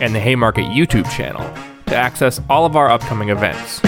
and the Haymarket YouTube channel to access all of our upcoming events.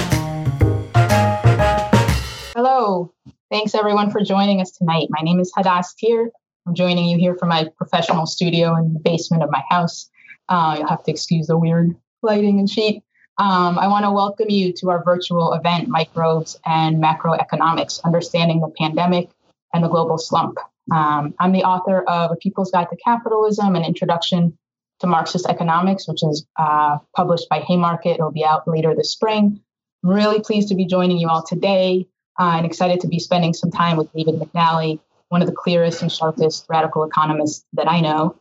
Hello. Thanks everyone for joining us tonight. My name is Hadas Thier. I'm joining you here from my professional studio in the basement of my house. Uh, you'll have to excuse the weird lighting and sheet. Um, I want to welcome you to our virtual event, Microbes and Macroeconomics Understanding the Pandemic and the Global Slump. Um, I'm the author of A People's Guide to Capitalism, an introduction to Marxist economics, which is uh, published by Haymarket. It'll be out later this spring. I'm really pleased to be joining you all today uh, and excited to be spending some time with David McNally, one of the clearest and sharpest radical economists that I know.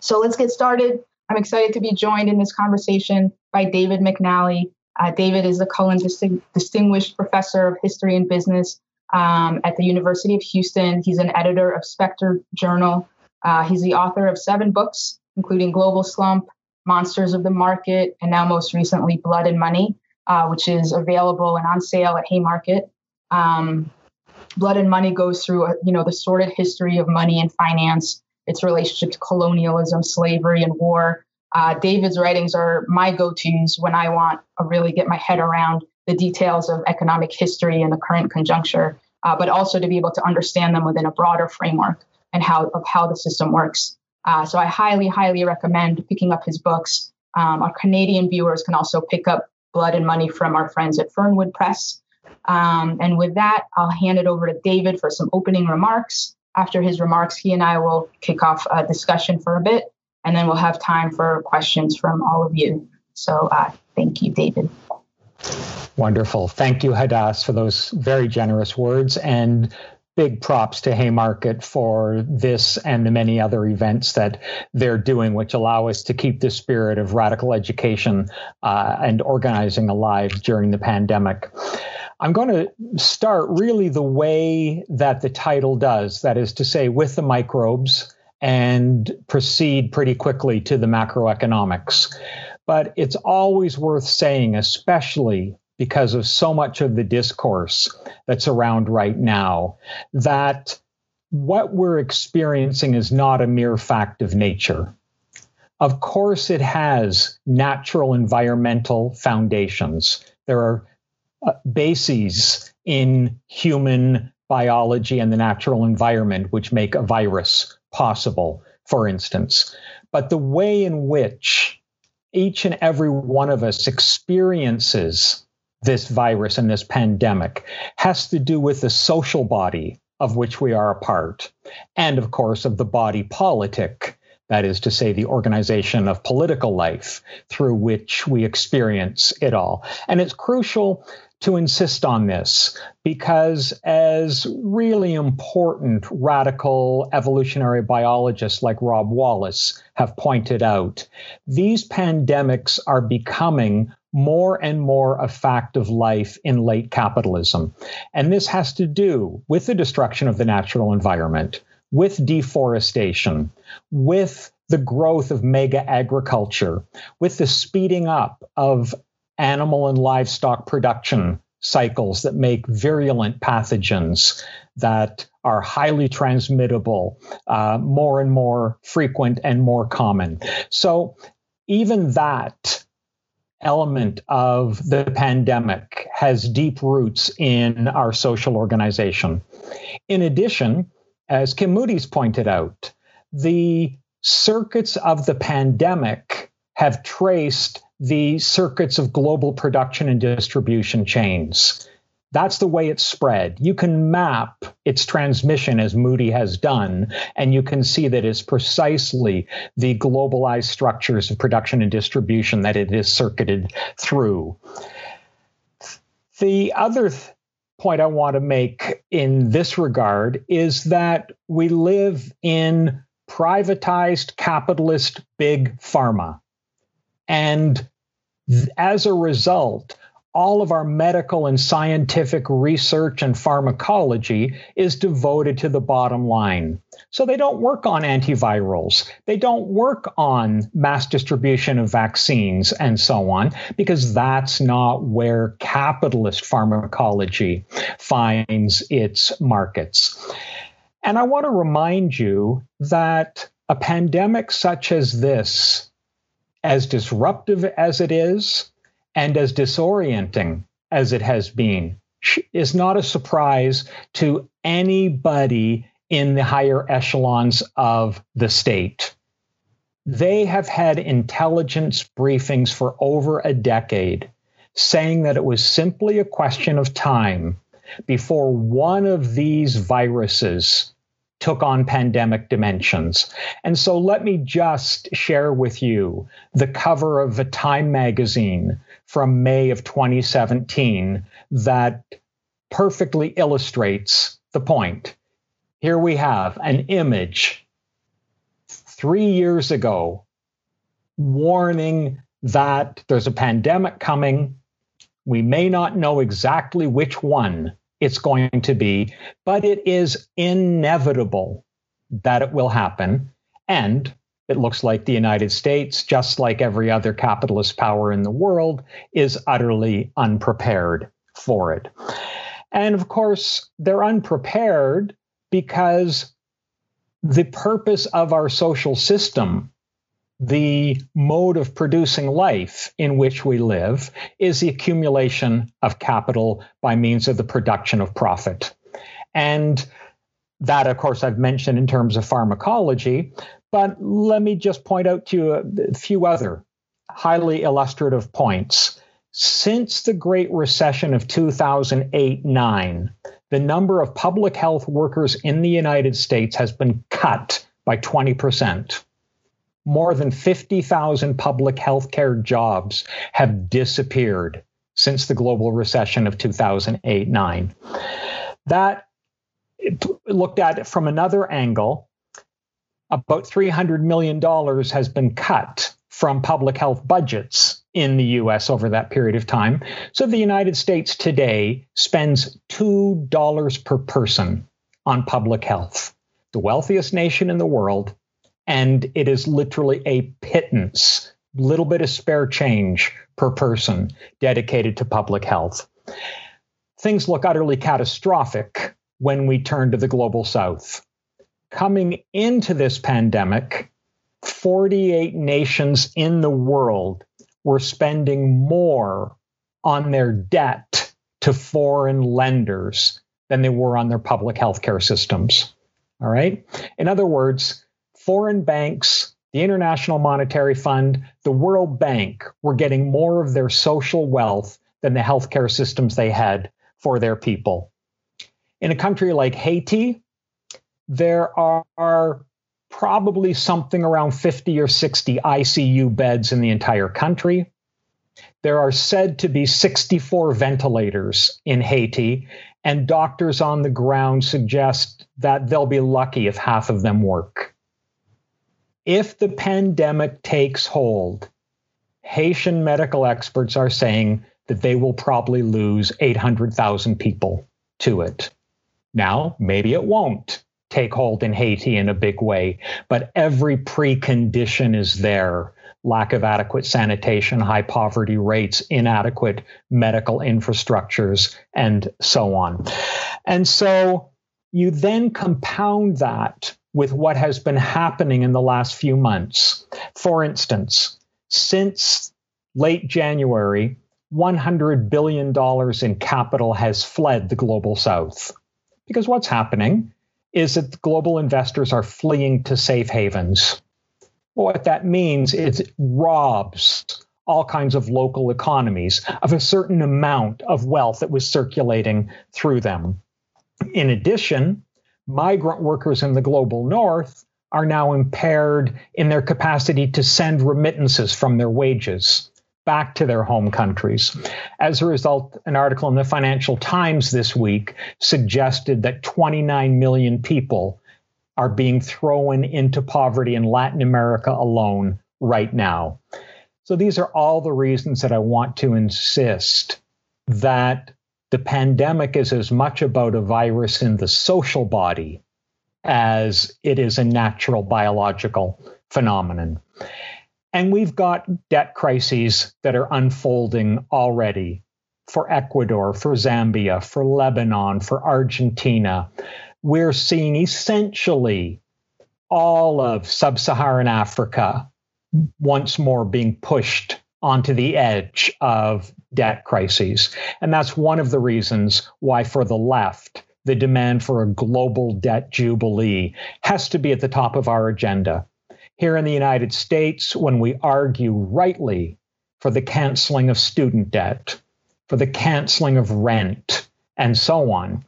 So let's get started. I'm excited to be joined in this conversation by David McNally. Uh, David is the Cullen Disting- Distinguished Professor of History and Business um, at the University of Houston. He's an editor of Spectre Journal. Uh, he's the author of seven books, including Global Slump, Monsters of the Market, and now most recently Blood and Money uh, which is available and on sale at Haymarket. Um, Blood and Money goes through, a, you know, the sordid history of money and finance, its relationship to colonialism, slavery, and war. Uh, David's writings are my go-tos when I want to really get my head around the details of economic history and the current conjuncture, uh, but also to be able to understand them within a broader framework and how of how the system works. Uh, so I highly, highly recommend picking up his books. Um, our Canadian viewers can also pick up blood and money from our friends at Fernwood Press. Um, and with that, I'll hand it over to David for some opening remarks. After his remarks, he and I will kick off a discussion for a bit, and then we'll have time for questions from all of you. So uh, thank you, David. Wonderful. Thank you, Hadas, for those very generous words. And big props to Haymarket for this and the many other events that they're doing, which allow us to keep the spirit of radical education uh, and organizing alive during the pandemic. I'm going to start really the way that the title does, that is to say, with the microbes, and proceed pretty quickly to the macroeconomics. But it's always worth saying, especially because of so much of the discourse that's around right now that what we're experiencing is not a mere fact of nature. Of course, it has natural environmental foundations. There are uh, bases in human biology and the natural environment which make a virus possible, for instance. But the way in which each and every one of us experiences this virus and this pandemic has to do with the social body of which we are a part, and of course, of the body politic, that is to say, the organization of political life through which we experience it all. And it's crucial to insist on this because, as really important radical evolutionary biologists like Rob Wallace have pointed out, these pandemics are becoming more and more a fact of life in late capitalism. And this has to do with the destruction of the natural environment, with deforestation, with the growth of mega agriculture, with the speeding up of animal and livestock production cycles that make virulent pathogens that are highly transmittable, uh, more and more frequent and more common. So, even that element of the pandemic has deep roots in our social organization. In addition, as Kim Moody's pointed out, the circuits of the pandemic have traced the circuits of global production and distribution chains. That's the way it's spread. You can map its transmission as Moody has done, and you can see that it's precisely the globalized structures of production and distribution that it is circuited through. The other th- point I want to make in this regard is that we live in privatized capitalist big pharma. And as a result, all of our medical and scientific research and pharmacology is devoted to the bottom line. So they don't work on antivirals. They don't work on mass distribution of vaccines and so on, because that's not where capitalist pharmacology finds its markets. And I want to remind you that a pandemic such as this, as disruptive as it is, and as disorienting as it has been is not a surprise to anybody in the higher echelons of the state. They have had intelligence briefings for over a decade saying that it was simply a question of time before one of these viruses took on pandemic dimensions. And so let me just share with you the cover of the Time magazine from May of 2017 that perfectly illustrates the point. Here we have an image three years ago warning that there's a pandemic coming. We may not know exactly which one it's going to be, but it is inevitable that it will happen. And it looks like the United States, just like every other capitalist power in the world, is utterly unprepared for it. And of course, they're unprepared because the purpose of our social system, the mode of producing life in which we live, is the accumulation of capital by means of the production of profit. And that, of course, I've mentioned in terms of pharmacology, but let me just point out to you a few other highly illustrative points. Since the Great Recession of 2008 9, the number of public health workers in the United States has been cut by 20%. More than 50,000 public health care jobs have disappeared since the global recession of 2008 9. That looked at from another angle, about $300 million has been cut from public health budgets in the US over that period of time. So the United States today spends $2 per person on public health, the wealthiest nation in the world. And it is literally a pittance, a little bit of spare change per person dedicated to public health. Things look utterly catastrophic when we turn to the global south coming into this pandemic, 48 nations in the world were spending more on their debt to foreign lenders than they were on their public healthcare systems. All right. In other words, foreign banks, the International Monetary Fund, the World Bank were getting more of their social wealth than the healthcare systems they had for their people. In a country like Haiti, there are probably something around 50 or 60 ICU beds in the entire country. There are said to be 64 ventilators in Haiti, and doctors on the ground suggest that they'll be lucky if half of them work. If the pandemic takes hold, Haitian medical experts are saying that they will probably lose 800,000 people to it. Now, maybe it won't take hold in Haiti in a big way, but every precondition is there lack of adequate sanitation, high poverty rates, inadequate medical infrastructures, and so on. And so you then compound that with what has been happening in the last few months. For instance, since late January, $100 billion in capital has fled the global south. Because what's happening is that global investors are fleeing to safe havens. What that means is it robs all kinds of local economies of a certain amount of wealth that was circulating through them. In addition, migrant workers in the global north are now impaired in their capacity to send remittances from their wages back to their home countries. As a result, an article in the Financial Times this week suggested that 29 million people are being thrown into poverty in Latin America alone right now. So these are all the reasons that I want to insist that the pandemic is as much about a virus in the social body as it is a natural biological phenomenon. And we've got debt crises that are unfolding already for Ecuador, for Zambia, for Lebanon, for Argentina. We're seeing essentially all of sub Saharan Africa once more being pushed onto the edge of debt crises. And that's one of the reasons why, for the left, the demand for a global debt jubilee has to be at the top of our agenda. Here in the United States, when we argue rightly for the canceling of student debt, for the canceling of rent, and so on,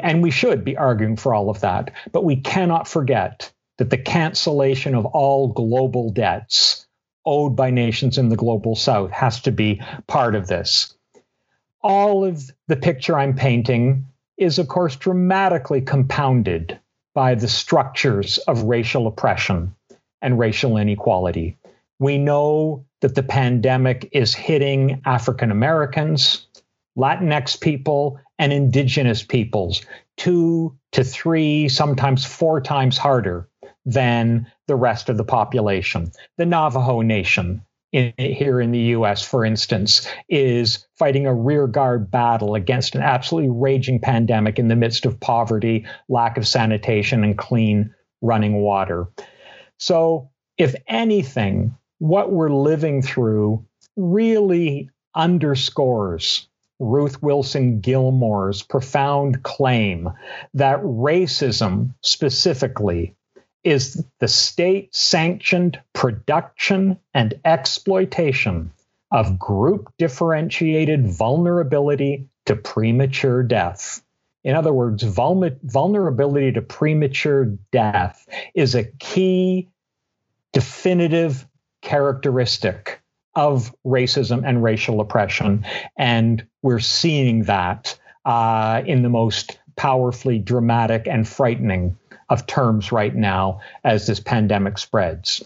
and we should be arguing for all of that, but we cannot forget that the cancellation of all global debts owed by nations in the global south has to be part of this. All of the picture I'm painting is, of course, dramatically compounded by the structures of racial oppression and racial inequality. We know that the pandemic is hitting African Americans, Latinx people, and indigenous peoples two to three, sometimes four times harder than the rest of the population. The Navajo Nation in, here in the US, for instance, is fighting a rearguard battle against an absolutely raging pandemic in the midst of poverty, lack of sanitation, and clean running water. So, if anything, what we're living through really underscores Ruth Wilson Gilmore's profound claim that racism specifically is the state sanctioned production and exploitation of group differentiated vulnerability to premature death. In other words, vulnerability to premature death is a key definitive characteristic of racism and racial oppression. And we're seeing that uh, in the most powerfully dramatic and frightening of terms right now as this pandemic spreads.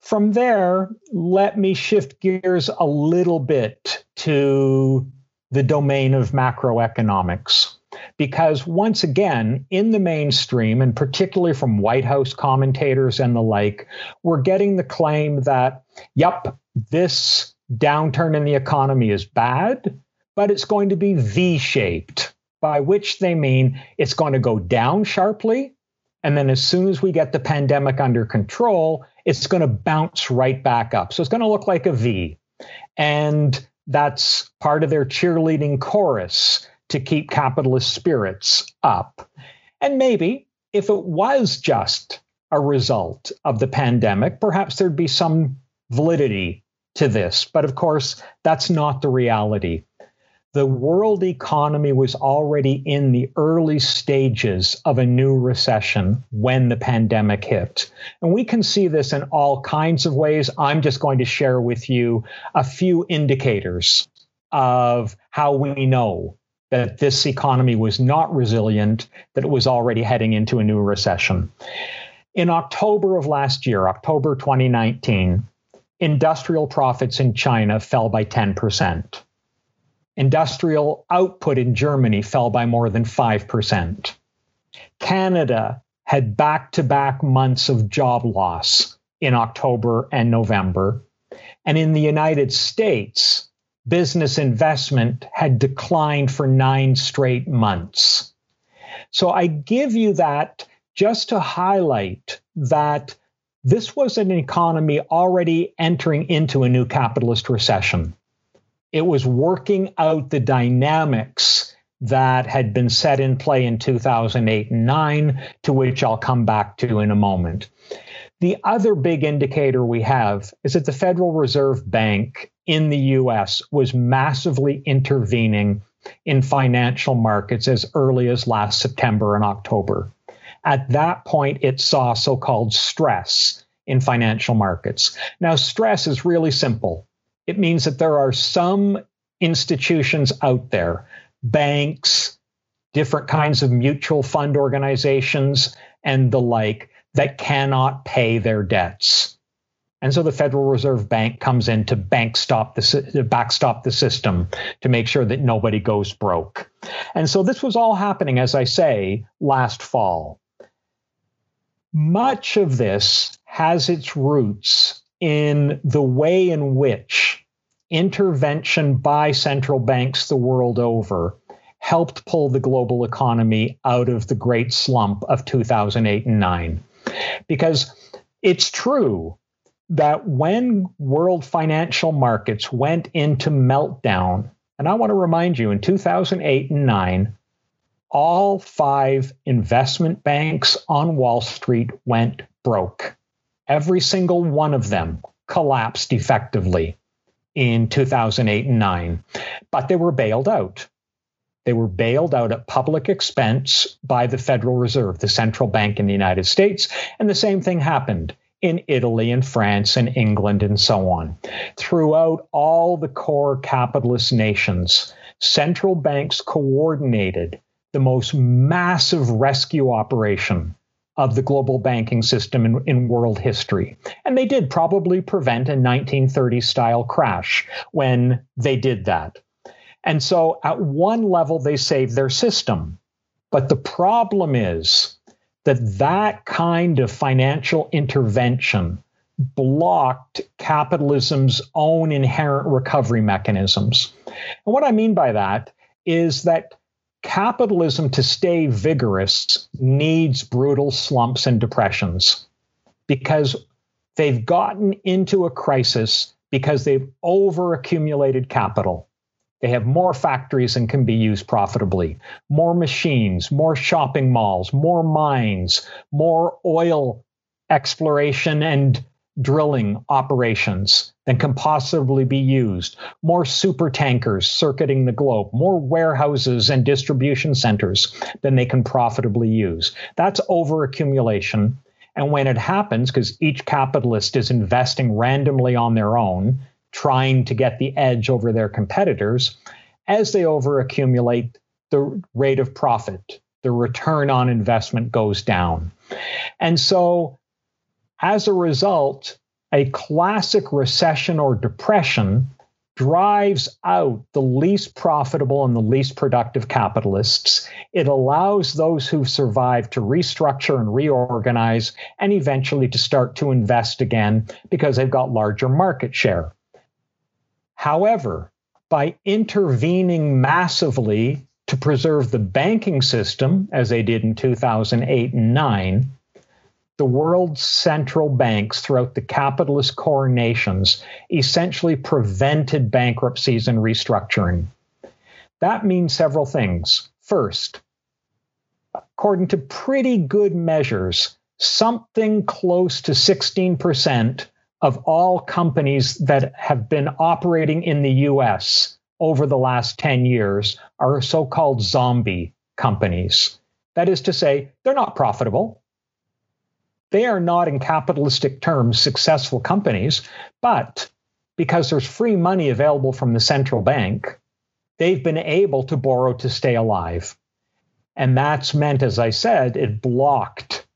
From there, let me shift gears a little bit to the domain of macroeconomics. Because once again, in the mainstream, and particularly from White House commentators and the like, we're getting the claim that, yep, this downturn in the economy is bad, but it's going to be V shaped by which they mean it's going to go down sharply. And then as soon as we get the pandemic under control, it's going to bounce right back up. So it's going to look like a V. And that's part of their cheerleading chorus to keep capitalist spirits up. And maybe if it was just a result of the pandemic, perhaps there'd be some validity to this. But of course, that's not the reality the world economy was already in the early stages of a new recession when the pandemic hit. And we can see this in all kinds of ways. I'm just going to share with you a few indicators of how we know that this economy was not resilient, that it was already heading into a new recession. In October of last year, October 2019, industrial profits in China fell by 10%. Industrial output in Germany fell by more than 5%. Canada had back to back months of job loss in October and November. And in the United States, business investment had declined for nine straight months. So I give you that just to highlight that this was an economy already entering into a new capitalist recession. It was working out the dynamics that had been set in play in 2008 and 9, to which I'll come back to in a moment. The other big indicator we have is that the Federal Reserve Bank in the US was massively intervening in financial markets as early as last September and October. At that point, it saw so called stress in financial markets. Now, stress is really simple it means that there are some institutions out there, banks, different kinds of mutual fund organizations, and the like, that cannot pay their debts. And so the Federal Reserve Bank comes in to bank stop the backstop the system to make sure that nobody goes broke. And so this was all happening, as I say, last fall. Much of this has its roots in the way in which intervention by central banks the world over helped pull the global economy out of the great slump of 2008 and 9. Because it's true that when world financial markets went into meltdown, and I want to remind you in 2008 and 9, all five investment banks on Wall Street went broke. Every single one of them collapsed effectively in 2008 and 9, but they were bailed out. They were bailed out at public expense by the Federal Reserve, the central bank in the United States. And the same thing happened in Italy and France and England and so on. Throughout all the core capitalist nations, central banks coordinated the most massive rescue operation of the global banking system in, in, world history. And they did probably prevent a 1930 style crash when they did that. And so at one level, they saved their system. But the problem is that that kind of financial intervention blocked capitalism's own inherent recovery mechanisms. And what I mean by that is that capitalism to stay vigorous needs brutal slumps and depressions because they've gotten into a crisis because they've overaccumulated capital. They have more factories and can be used profitably, more machines, more shopping malls, more mines, more oil exploration and drilling operations than can possibly be used, more super tankers circuiting the globe, more warehouses and distribution centers than they can profitably use. That's overaccumulation. And when it happens, because each capitalist is investing randomly on their own, trying to get the edge over their competitors, as they overaccumulate, the rate of profit, the return on investment goes down. And so, as a result, a classic recession or depression drives out the least profitable and the least productive capitalists. It allows those who've survived to restructure and reorganize and eventually to start to invest again because they've got larger market share. However, by intervening massively to preserve the banking system, as they did in 2008 and 9, the world's central banks throughout the capitalist core nations essentially prevented bankruptcies and restructuring. That means several things. First, according to pretty good measures, something close to 16% of all companies that have been operating in the US over the last 10 years are so called zombie companies. That is to say, they're not profitable. They are not, in capitalistic terms, successful companies, but because there's free money available from the central bank, they've been able to borrow to stay alive. And that's meant, as I said, it blocked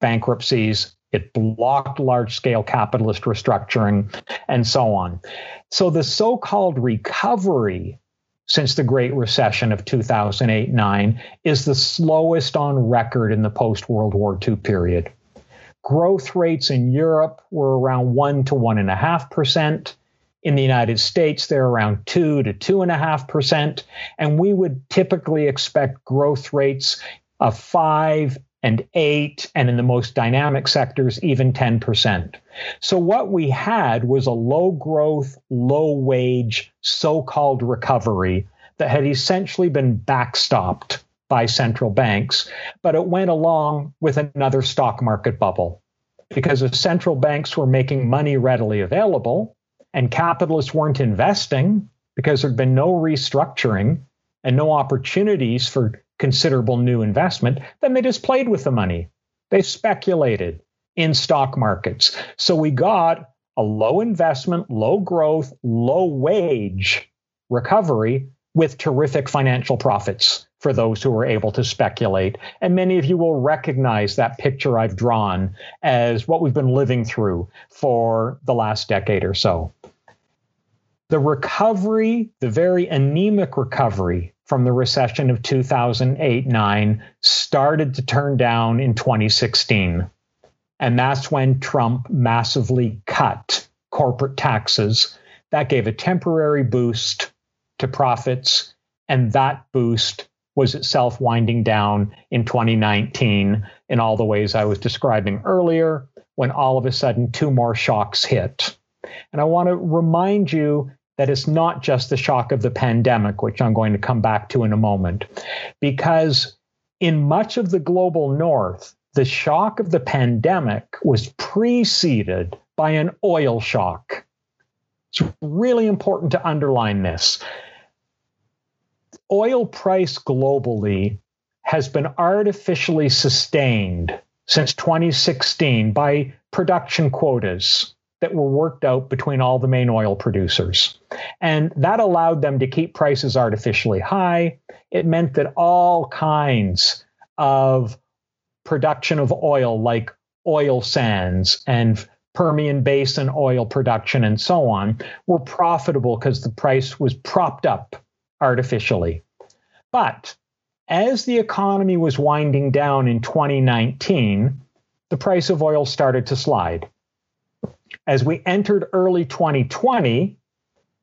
bankruptcies it blocked large scale capitalist restructuring and so on. So the so called recovery since the Great Recession of 2008 9 is the slowest on record in the post World War II period. Growth rates in Europe were around 1 to 1.5%. In the United States, they're around 2 to 2.5%. And we would typically expect growth rates of 5 and eight, and in the most dynamic sectors, even 10%. So, what we had was a low growth, low wage, so called recovery that had essentially been backstopped by central banks, but it went along with another stock market bubble. Because if central banks were making money readily available and capitalists weren't investing because there'd been no restructuring and no opportunities for considerable new investment, then they just played with the money. They speculated in stock markets. So we got a low investment, low growth, low wage recovery with terrific financial profits for those who are able to speculate. And many of you will recognize that picture I've drawn as what we've been living through for the last decade or so. The recovery, the very anemic recovery from the recession of 2008 9, started to turn down in 2016. And that's when Trump massively cut corporate taxes. That gave a temporary boost to profits, and that boost was itself winding down in 2019 in all the ways I was describing earlier, when all of a sudden two more shocks hit. And I want to remind you that it's not just the shock of the pandemic, which I'm going to come back to in a moment, because in much of the global north, the shock of the pandemic was preceded by an oil shock. It's really important to underline this oil price globally has been artificially sustained since 2016 by production quotas that were worked out between all the main oil producers. And that allowed them to keep prices artificially high. It meant that all kinds of production of oil, like oil sands and Permian Basin oil production and so on, were profitable because the price was propped up artificially. But as the economy was winding down in 2019, the price of oil started to slide. As we entered early 2020,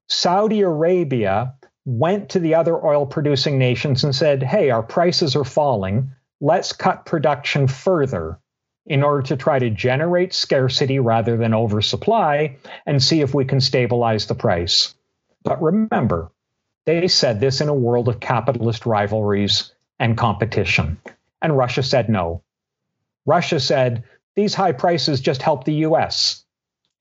Saudi Arabia went to the other oil producing nations and said, Hey, our prices are falling. Let's cut production further in order to try to generate scarcity rather than oversupply and see if we can stabilize the price. But remember, they said this in a world of capitalist rivalries and competition. And Russia said no. Russia said these high prices just help the US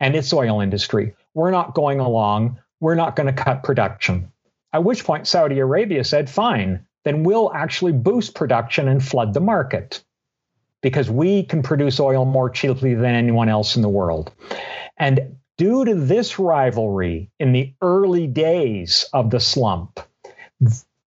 and its oil industry. We're not going along. We're not going to cut production. At which point, Saudi Arabia said, fine, then we'll actually boost production and flood the market because we can produce oil more cheaply than anyone else in the world. And due to this rivalry in the early days of the slump,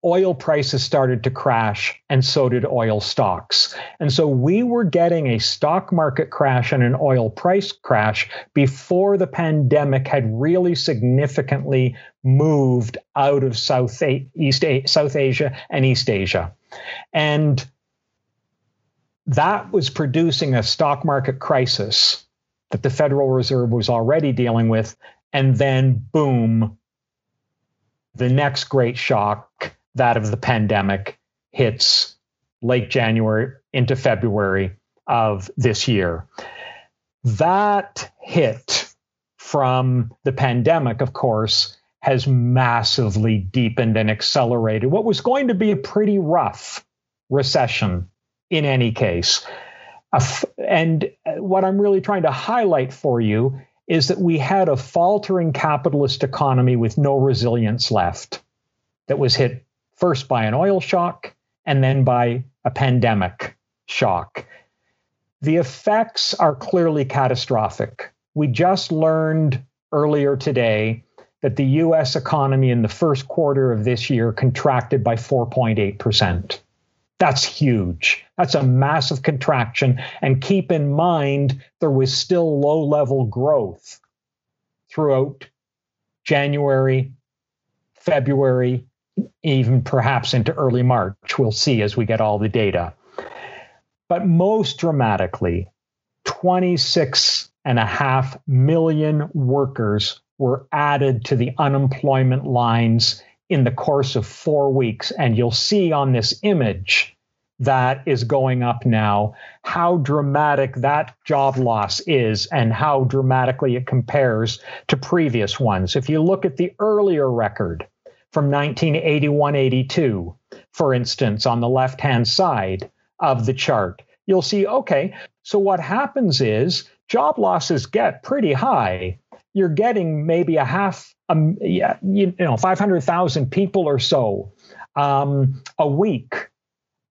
oil prices started to crash and so did oil stocks. And so we were getting a stock market crash and an oil price crash before the pandemic had really significantly moved out of South, East, South Asia and East Asia. And that was producing a stock market crisis that the Federal Reserve was already dealing with. And then, boom, the next great shock, that of the pandemic, hits late January into February of this year. That hit from the pandemic, of course, has massively deepened and accelerated what was going to be a pretty rough recession in any case and uh, what I'm really trying to highlight for you is that we had a faltering capitalist economy with no resilience left that was hit first by an oil shock and then by a pandemic shock. The effects are clearly catastrophic. We just learned earlier today that the US economy in the first quarter of this year contracted by 4.8%. That's huge. That's a massive contraction. And keep in mind, there was still low level growth throughout January, February, even perhaps into early March. We'll see as we get all the data. But most dramatically, 26 and a half million workers were added to the unemployment lines in the course of four weeks. And you'll see on this image that is going up now how dramatic that job loss is and how dramatically it compares to previous ones. If you look at the earlier record from 1981 82, for instance, on the left hand side of the chart, you'll see okay, so what happens is job losses get pretty high. You're getting maybe a half um, yeah, you, know, 500,000 people or so um, a week.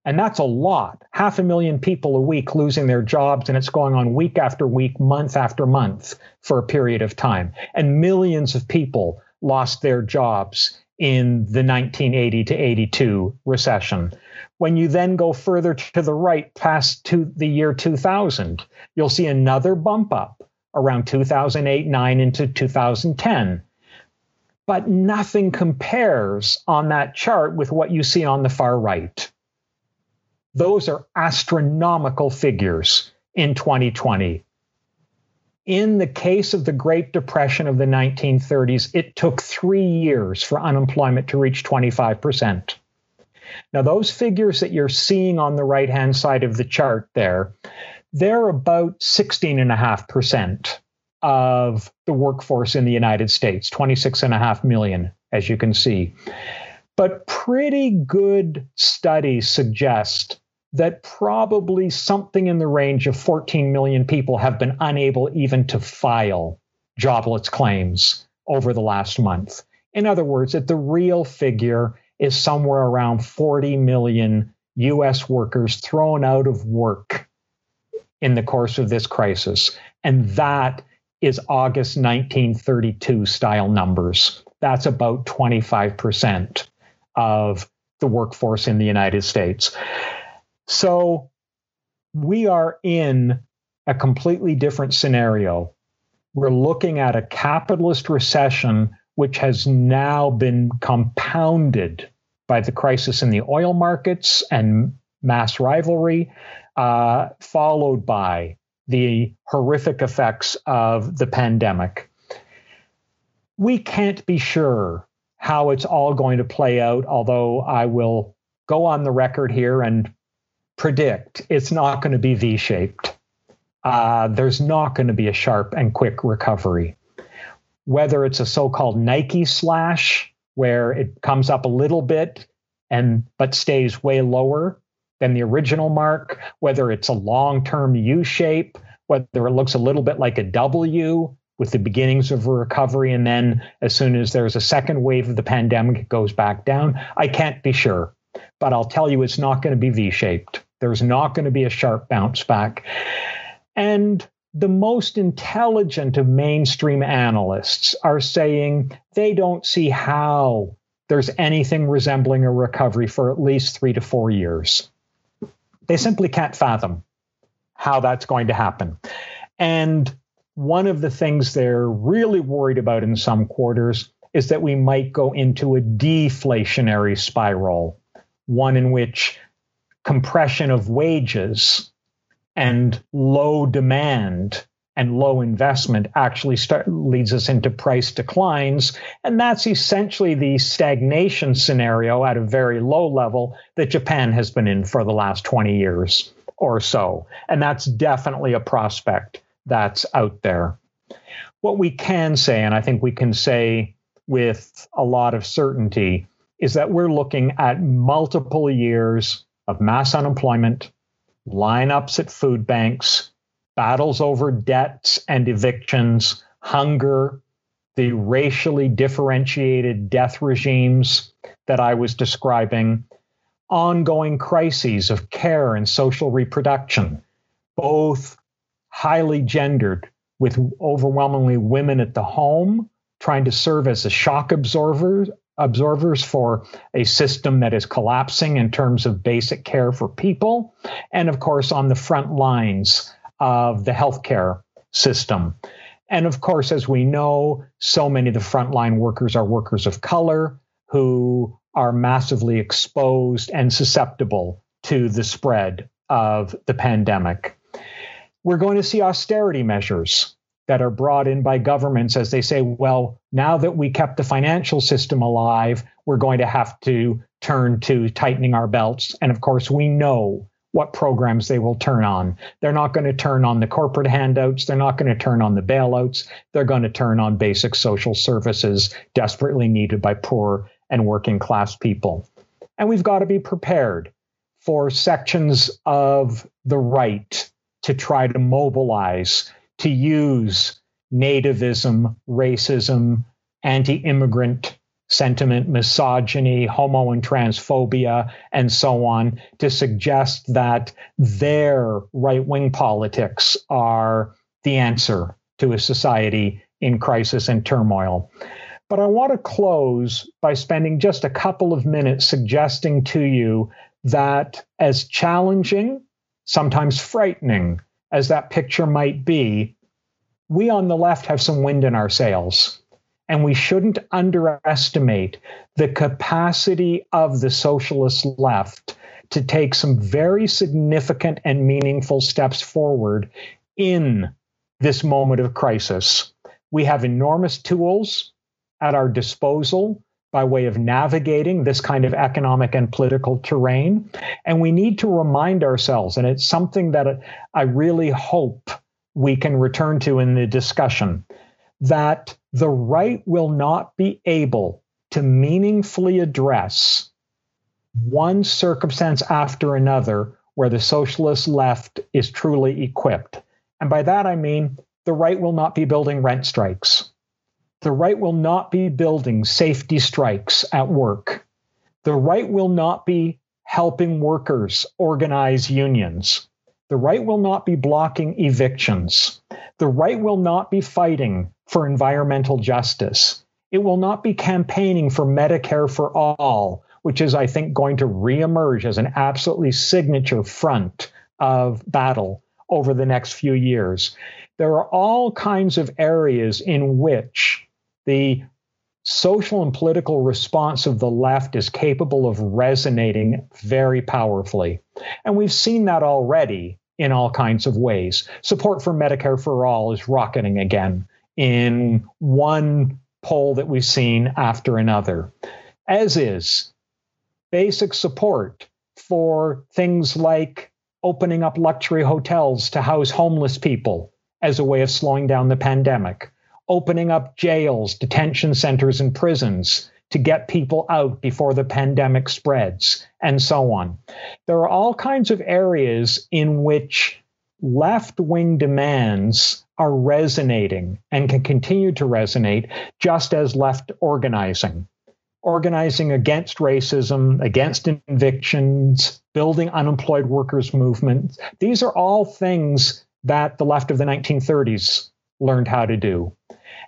And that's a lot. Half a million people a week losing their jobs, and it's going on week after week, month after month for a period of time. And millions of people lost their jobs in the 1980 to 82 recession. When you then go further to the right past to the year 2000, you'll see another bump up around 2008 9 into 2010. But nothing compares on that chart with what you see on the far right. Those are astronomical figures in 2020. In the case of the Great Depression of the 1930s, it took three years for unemployment to reach 25%. Now, those figures that you're seeing on the right hand side of the chart there, they're about 16.5% of the workforce in the United States, 26.5 million, as you can see. But pretty good studies suggest that probably something in the range of 14 million people have been unable even to file jobless claims over the last month. In other words, that the real figure is somewhere around 40 million US workers thrown out of work in the course of this crisis. And that is August 1932 style numbers. That's about 25% of the workforce in the United States. So we are in a completely different scenario. We're looking at a capitalist recession, which has now been compounded by the crisis in the oil markets and mass rivalry, uh, followed by the horrific effects of the pandemic. We can't be sure how it's all going to play out, although I will go on the record here and predict it's not going to be V shaped. Uh, there's not going to be a sharp and quick recovery. Whether it's a so called Nike slash, where it comes up a little bit and but stays way lower than the original mark, whether it's a long term U shape, whether it looks a little bit like a W with the beginnings of a recovery, and then as soon as there's a second wave of the pandemic, it goes back down. I can't be sure, but I'll tell you it's not going to be V shaped. There's not going to be a sharp bounce back. And the most intelligent of mainstream analysts are saying they don't see how there's anything resembling a recovery for at least three to four years. They simply can't fathom how that's going to happen. And one of the things they're really worried about in some quarters is that we might go into a deflationary spiral, one in which compression of wages and low demand and low investment actually start, leads us into price declines. And that's essentially the stagnation scenario at a very low level that Japan has been in for the last 20 years or so. And that's definitely a prospect that's out there. What we can say, and I think we can say with a lot of certainty, is that we're looking at multiple years of mass unemployment, lineups at food banks, battles over debts and evictions, hunger, the racially differentiated death regimes that I was describing, ongoing crises of care and social reproduction, both highly gendered, with overwhelmingly women at the home trying to serve as a shock absorber absorbers for a system that is collapsing in terms of basic care for people, and of course, on the front lines of the healthcare system. And of course, as we know, so many of the frontline workers are workers of color who are massively exposed and susceptible to the spread of the pandemic. We're going to see austerity measures that are brought in by governments as they say, well, now that we kept the financial system alive, we're going to have to turn to tightening our belts. And of course, we know what programs they will turn on. They're not going to turn on the corporate handouts. They're not going to turn on the bailouts. They're going to turn on basic social services desperately needed by poor and working class people. And we've got to be prepared for sections of the right to try to mobilize to use nativism, racism, anti immigrant sentiment, misogyny, homo and transphobia, and so on, to suggest that their right wing politics are the answer to a society in crisis and turmoil. But I want to close by spending just a couple of minutes suggesting to you that as challenging, sometimes frightening as that picture might be, we on the left have some wind in our sails. And we shouldn't underestimate the capacity of the socialist left to take some very significant and meaningful steps forward in this moment of crisis. We have enormous tools at our disposal by way of navigating this kind of economic and political terrain. And we need to remind ourselves, and it's something that I really hope we can return to in the discussion, that the right will not be able to meaningfully address one circumstance after another where the socialist left is truly equipped. And by that I mean the right will not be building rent strikes. The right will not be building safety strikes at work. The right will not be helping workers organize unions. The right will not be blocking evictions. The right will not be fighting for environmental justice. It will not be campaigning for Medicare for all, which is, I think, going to reemerge as an absolutely signature front of battle over the next few years. There are all kinds of areas in which the social and political response of the left is capable of resonating very powerfully. And we've seen that already in all kinds of ways. Support for Medicare for all is rocketing again in one poll that we've seen after another, as is basic support for things like opening up luxury hotels to house homeless people as a way of slowing down the pandemic opening up jails, detention centers, and prisons to get people out before the pandemic spreads, and so on. There are all kinds of areas in which left wing demands are resonating and can continue to resonate just as left organizing. Organizing against racism, against evictions, building unemployed workers' movements. These are all things that the left of the 1930s learned how to do.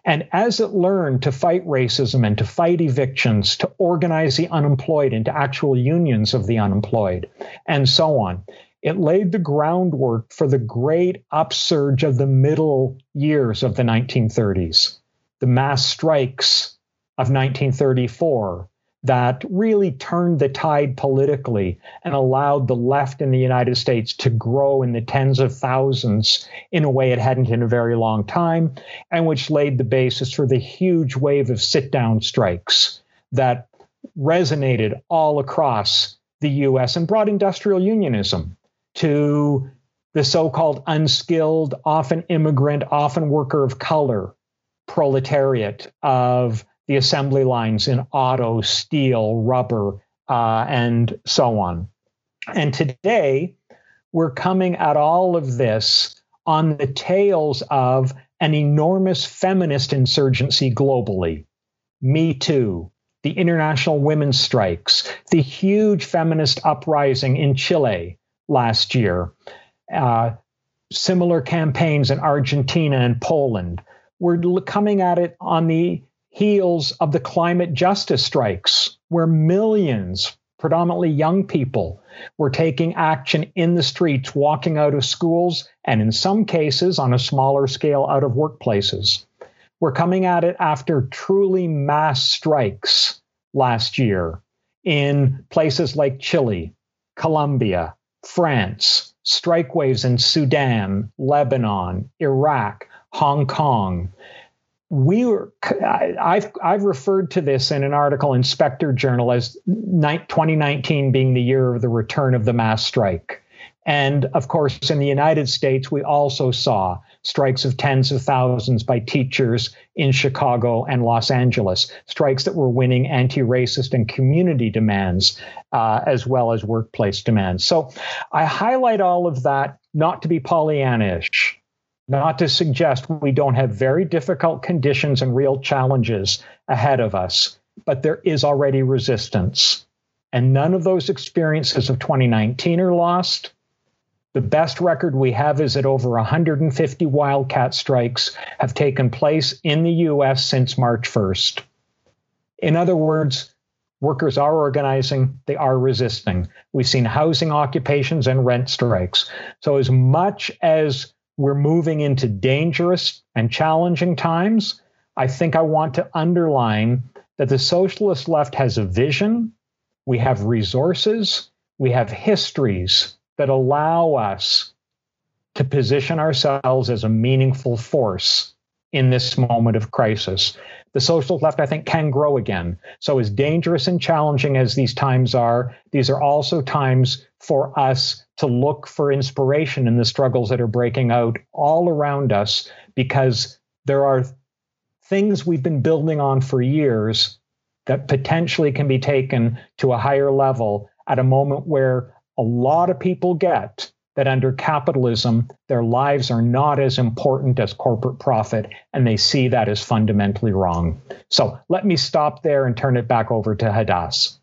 And as it learned to fight racism and to fight evictions, to organize the unemployed into actual unions of the unemployed, and so on, it laid the groundwork for the great upsurge of the middle years of the 1930s, the mass strikes of 1934, that really turned the tide politically and allowed the left in the United States to grow in the tens of thousands in a way it hadn't in a very long time, and which laid the basis for the huge wave of sit down strikes that resonated all across the US and brought industrial unionism to the so called unskilled, often immigrant, often worker of color proletariat of the assembly lines in auto, steel, rubber, uh, and so on. And today, we're coming at all of this on the tails of an enormous feminist insurgency globally. Me Too, the international women's strikes, the huge feminist uprising in Chile last year, uh, similar campaigns in Argentina and Poland. We're coming at it on the heels of the climate justice strikes, where millions, predominantly young people, were taking action in the streets, walking out of schools, and in some cases, on a smaller scale, out of workplaces. We're coming at it after truly mass strikes last year in places like Chile, Colombia, France, strike waves in Sudan, Lebanon, Iraq, Hong Kong we were I've I've referred to this in an article in Spectre Journal as 2019 being the year of the return of the mass strike. And of course, in the United States, we also saw strikes of tens of thousands by teachers in Chicago and Los Angeles, strikes that were winning anti racist and community demands, uh, as well as workplace demands. So I highlight all of that not to be Pollyannish, not to suggest we don't have very difficult conditions and real challenges ahead of us, but there is already resistance. And none of those experiences of 2019 are lost. The best record we have is that over 150 wildcat strikes have taken place in the US since March 1st. In other words, workers are organizing, they are resisting. We've seen housing occupations and rent strikes. So, as much as we're moving into dangerous and challenging times, I think I want to underline that the socialist left has a vision, we have resources, we have histories that allow us to position ourselves as a meaningful force in this moment of crisis. The socialist left, I think, can grow again. So, as dangerous and challenging as these times are, these are also times for us to look for inspiration in the struggles that are breaking out all around us because there are things we've been building on for years that potentially can be taken to a higher level at a moment where a lot of people get that under capitalism, their lives are not as important as corporate profit, and they see that as fundamentally wrong. So let me stop there and turn it back over to Hadas.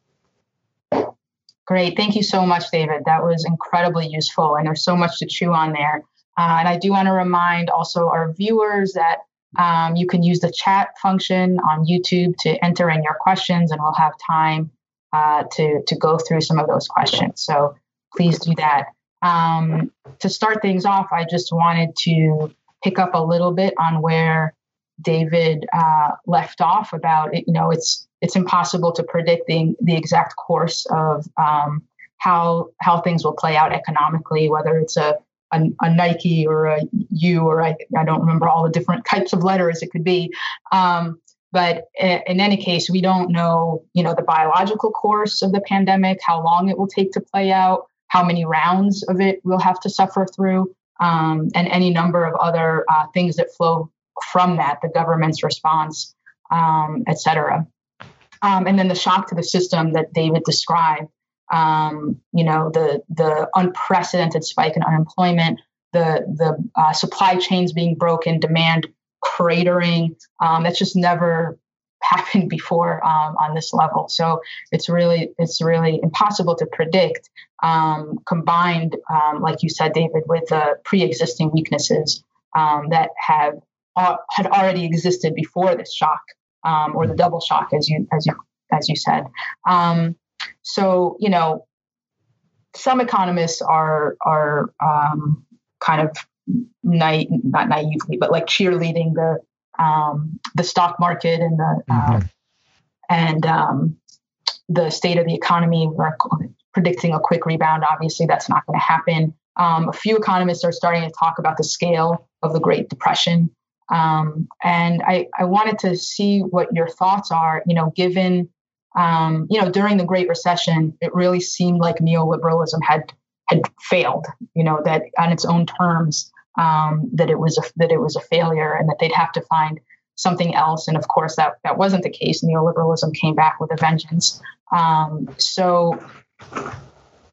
Great. Thank you so much, David. That was incredibly useful, and there's so much to chew on there. Uh, and I do want to remind also our viewers that um, you can use the chat function on YouTube to enter in your questions, and we'll have time uh, to, to go through some of those questions. So please do that. Um, to start things off, I just wanted to pick up a little bit on where David uh, left off about it. You know, it's it's impossible to predict the, the exact course of um, how how things will play out economically, whether it's a a, a, Nike or a U or I, I don't remember all the different types of letters it could be. Um, but in any case, we don't know, you know, the biological course of the pandemic, how long it will take to play out, how many rounds of it we'll have to suffer through, um, and any number of other uh, things that flow from that, the government's response, um, et cetera. Um, and then the shock to the system that David described um, you know, the the unprecedented spike in unemployment, the the uh, supply chains being broken, demand cratering. Um, that's just never happened before um, on this level. So it's really it's really impossible to predict. Um, combined, um, like you said, David, with the pre-existing weaknesses um, that have uh, had already existed before this shock um, or the double shock, as you as you as you said. So, you know, some economists are are kind of not naively, but like cheerleading the um, the stock market and the uh, mm-hmm. and um, the state of the economy. We're predicting a quick rebound. Obviously, that's not going to happen. Um, a few economists are starting to talk about the scale of the Great Depression, um, and I, I wanted to see what your thoughts are. You know, given um, you know, during the Great Recession, it really seemed like neoliberalism had had failed. You know, that on its own terms, um, that it was a, that it was a failure, and that they'd have to find something else. And of course, that that wasn't the case. Neoliberalism came back with a vengeance. Um, so,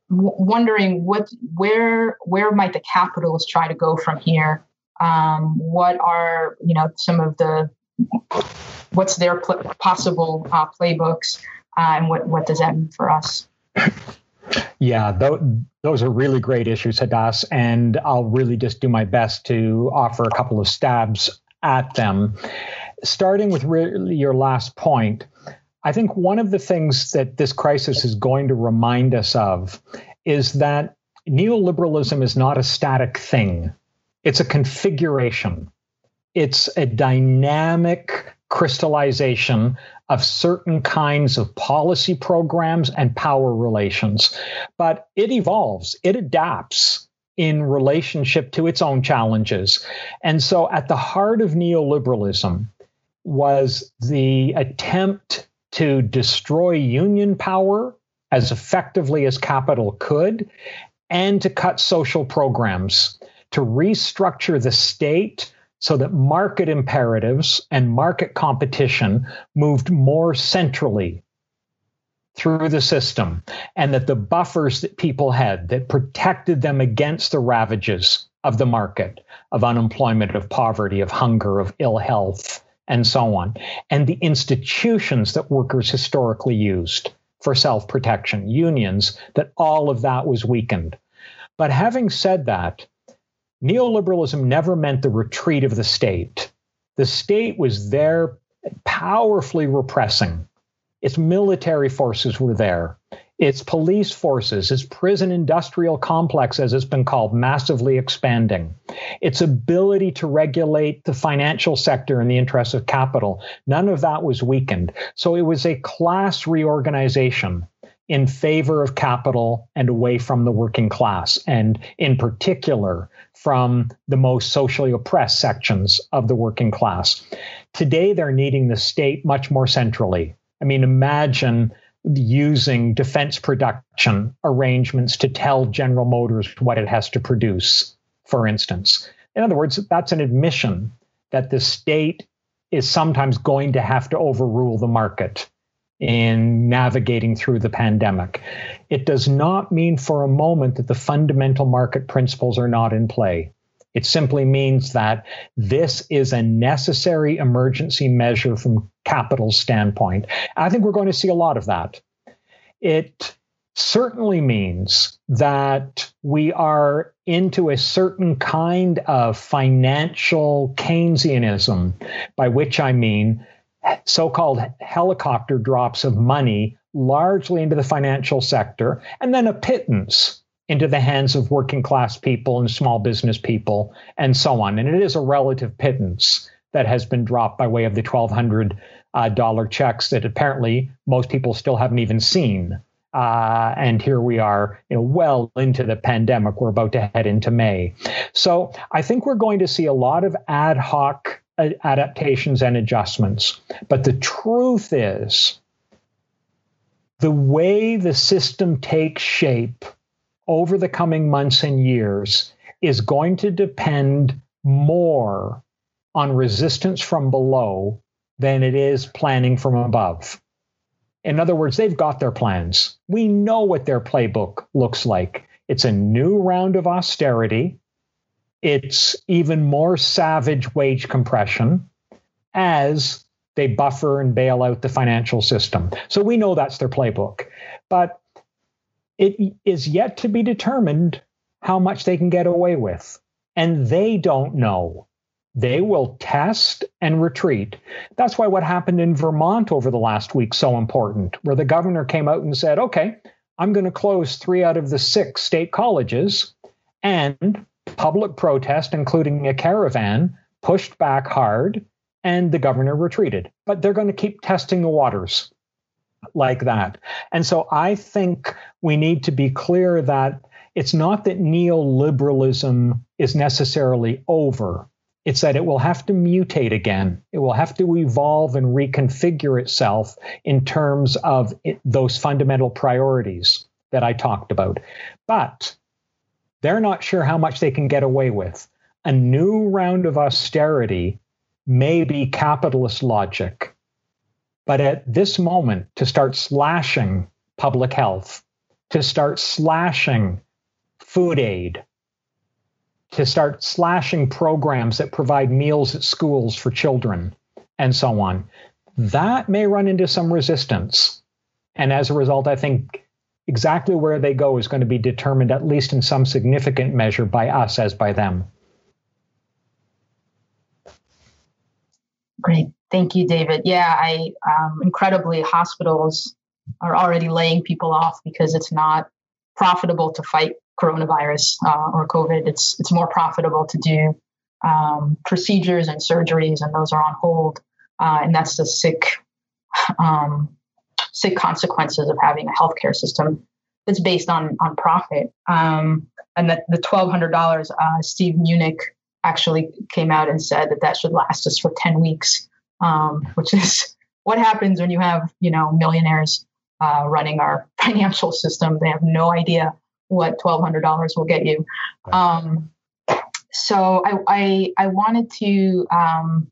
w- wondering what where where might the capitalists try to go from here? Um, what are you know some of the what's their pl- possible uh, playbooks, uh, and what what does that mean for us? Yeah, th- those are really great issues, Hadas, and I'll really just do my best to offer a couple of stabs at them. Starting with really your last point, I think one of the things that this crisis is going to remind us of is that neoliberalism is not a static thing, it's a configuration. It's a dynamic crystallization of certain kinds of policy programs and power relations. But it evolves, it adapts in relationship to its own challenges. And so, at the heart of neoliberalism was the attempt to destroy union power as effectively as capital could and to cut social programs, to restructure the state so that market imperatives and market competition moved more centrally through the system, and that the buffers that people had that protected them against the ravages of the market, of unemployment, of poverty, of hunger, of ill health, and so on, and the institutions that workers historically used for self protection, unions, that all of that was weakened. But having said that, neoliberalism never meant the retreat of the state. The state was there powerfully repressing Its military forces were there. Its police forces, its prison industrial complex, as it's been called, massively expanding. Its ability to regulate the financial sector in the interests of capital, none of that was weakened. So it was a class reorganization in favor of capital and away from the working class, and in particular from the most socially oppressed sections of the working class. Today, they're needing the state much more centrally. I mean, imagine using defense production arrangements to tell General Motors what it has to produce, for instance. In other words, that's an admission that the state is sometimes going to have to overrule the market in navigating through the pandemic. It does not mean for a moment that the fundamental market principles are not in play. It simply means that this is a necessary emergency measure from capital's standpoint. I think we're going to see a lot of that. It certainly means that we are into a certain kind of financial Keynesianism, by which I mean so called helicopter drops of money largely into the financial sector, and then a pittance into the hands of working class people and small business people and so on. And it is a relative pittance that has been dropped by way of the $1,200 uh, checks that apparently most people still haven't even seen. Uh, and here we are, you know, well into the pandemic. We're about to head into May. So I think we're going to see a lot of ad hoc adaptations and adjustments. But the truth is, the way the system takes shape over the coming months and years is going to depend more on resistance from below than it is planning from above. In other words, they've got their plans. We know what their playbook looks like. It's a new round of austerity. It's even more savage wage compression as they buffer and bail out the financial system. So we know that's their playbook. But it is yet to be determined how much they can get away with. And they don't know. They will test and retreat. That's why what happened in Vermont over the last week so important, where the governor came out and said, "Okay, I'm going to close 3 out of the 6 state colleges." And public protest including a caravan pushed back hard and the governor retreated. But they're going to keep testing the waters like that. And so I think we need to be clear that it's not that neoliberalism is necessarily over. It's that it will have to mutate again. It will have to evolve and reconfigure itself in terms of it, those fundamental priorities that I talked about. But they're not sure how much they can get away with. A new round of austerity may be capitalist logic but at this moment, to start slashing public health, to start slashing food aid, to start slashing programs that provide meals at schools for children, and so on, that may run into some resistance. And as a result, I think exactly where they go is going to be determined, at least in some significant measure, by us as by them. Great. Thank you, David. Yeah, I um, incredibly hospitals are already laying people off because it's not profitable to fight coronavirus uh, or COVID. It's it's more profitable to do um, procedures and surgeries, and those are on hold. Uh, and that's the sick um, sick consequences of having a healthcare system that's based on on profit. Um, and that the twelve hundred dollars, uh, Steve Mnuchin actually came out and said that that should last us for ten weeks um, which is what happens when you have you know millionaires uh, running our financial system. They have no idea what twelve hundred dollars will get you. Um, so I, I, I wanted to um,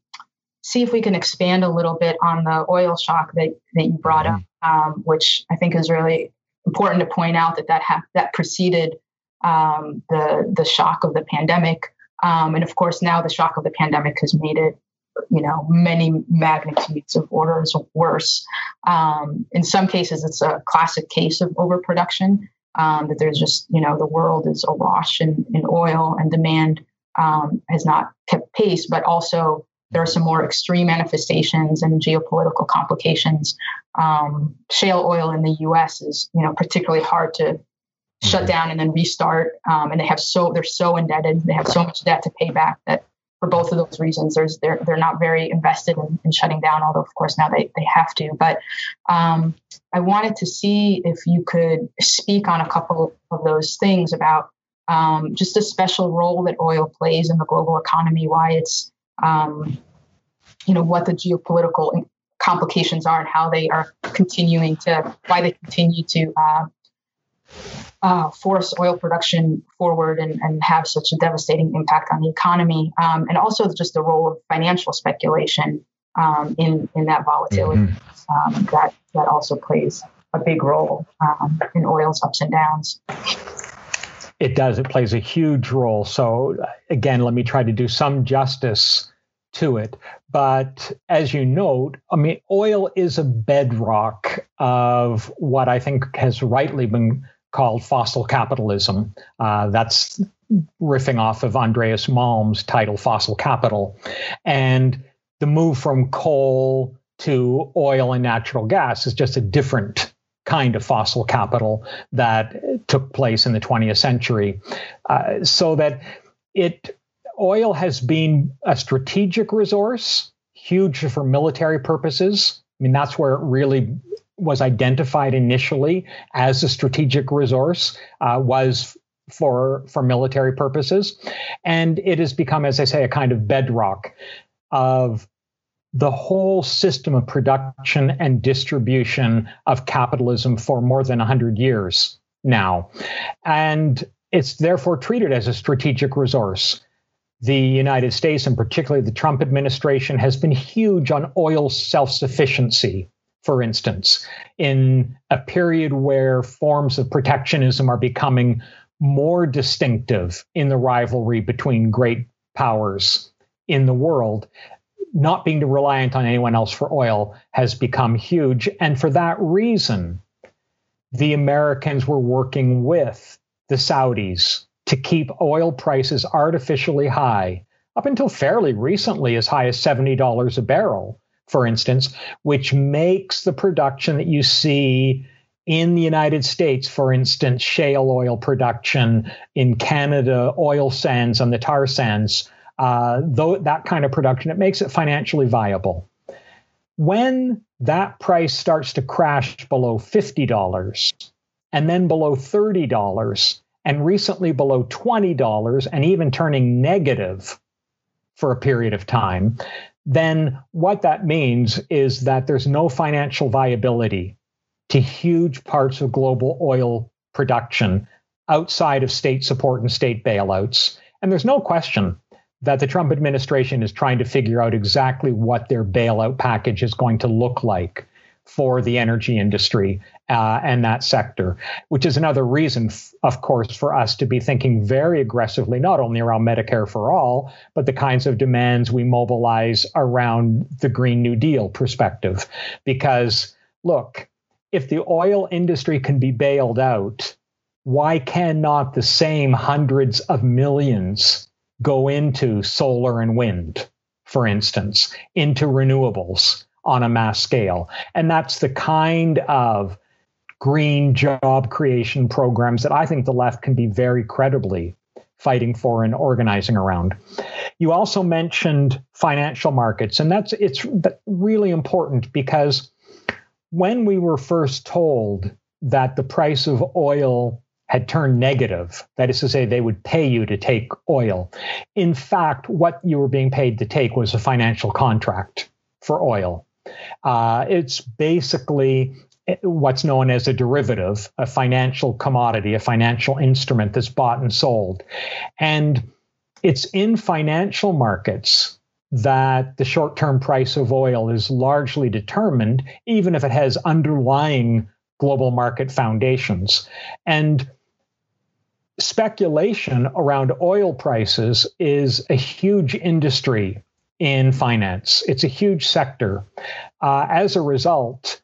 see if we can expand a little bit on the oil shock that that you brought up, mm-hmm. um, which I think is really important to point out that that ha- that preceded um, the the shock of the pandemic. Um, and of course, now the shock of the pandemic has made it you know many magnitudes of orders worse. Um, in some cases, it's a classic case of overproduction. Um, that there's just you know the world is awash in, in oil and demand um, has not kept pace, but also there are some more extreme manifestations and geopolitical complications. Um, shale oil in the U.S. is, you know, particularly hard to shut mm-hmm. down and then restart. Um, and they have so they're so indebted, they have so much debt to pay back that for both of those reasons, there's they're they're not very invested in, in shutting down. Although of course now they they have to. But um, I wanted to see if you could speak on a couple of those things about um, just a special role that oil plays in the global economy, why it's um, you know what the geopolitical complications are and how they are continuing to why they continue to uh, uh, force oil production forward and, and have such a devastating impact on the economy, um, and also just the role of financial speculation um, in in that volatility mm-hmm. um, that that also plays a big role um, in oil's ups and downs. It does. It plays a huge role. So again, let me try to do some justice to it. But as you note, I mean, oil is a bedrock of what I think has rightly been called fossil capitalism. Uh, that's riffing off of Andreas Malm's title, Fossil Capital. And the move from coal to oil and natural gas is just a different kind of fossil capital that took place in the 20th century. Uh, so that it oil has been a strategic resource, huge for military purposes. I mean, that's where it really was identified initially as a strategic resource uh, was for for military purposes, and it has become, as I say, a kind of bedrock of the whole system of production and distribution of capitalism for more than 100 years now. And it's therefore treated as a strategic resource. The United States, and particularly the Trump administration, has been huge on oil self sufficiency for instance, in a period where forms of protectionism are becoming more distinctive in the rivalry between great powers in the world, not being reliant on anyone else for oil has become huge. And for that reason, the Americans were working with the Saudis to keep oil prices artificially high, up until fairly recently, as high as $70 a barrel for instance, which makes the production that you see in the United States, for instance, shale oil production in Canada, oil sands on the tar sands, uh, though that kind of production, it makes it financially viable. When that price starts to crash below $50 and then below $30 and recently below $20 and even turning negative for a period of time, then what that means is that there's no financial viability to huge parts of global oil production outside of state support and state bailouts. And there's no question that the Trump administration is trying to figure out exactly what their bailout package is going to look like for the energy industry uh, and that sector, which is another reason, f- of course, for us to be thinking very aggressively, not only around Medicare for all, but the kinds of demands we mobilize around the Green New Deal perspective. Because, look, if the oil industry can be bailed out, why cannot the same hundreds of millions go into solar and wind, for instance, into renewables on a mass scale? And that's the kind of green job creation programs that I think the left can be very credibly fighting for and organizing around. You also mentioned financial markets, and that's it's really important because when we were first told that the price of oil had turned negative, that is to say, they would pay you to take oil. In fact, what you were being paid to take was a financial contract for oil. Uh, it's basically what's known as a derivative, a financial commodity, a financial instrument that's bought and sold. And it's in financial markets that the short term price of oil is largely determined, even if it has underlying global market foundations. And speculation around oil prices is a huge industry in finance, it's a huge sector. Uh, as a result,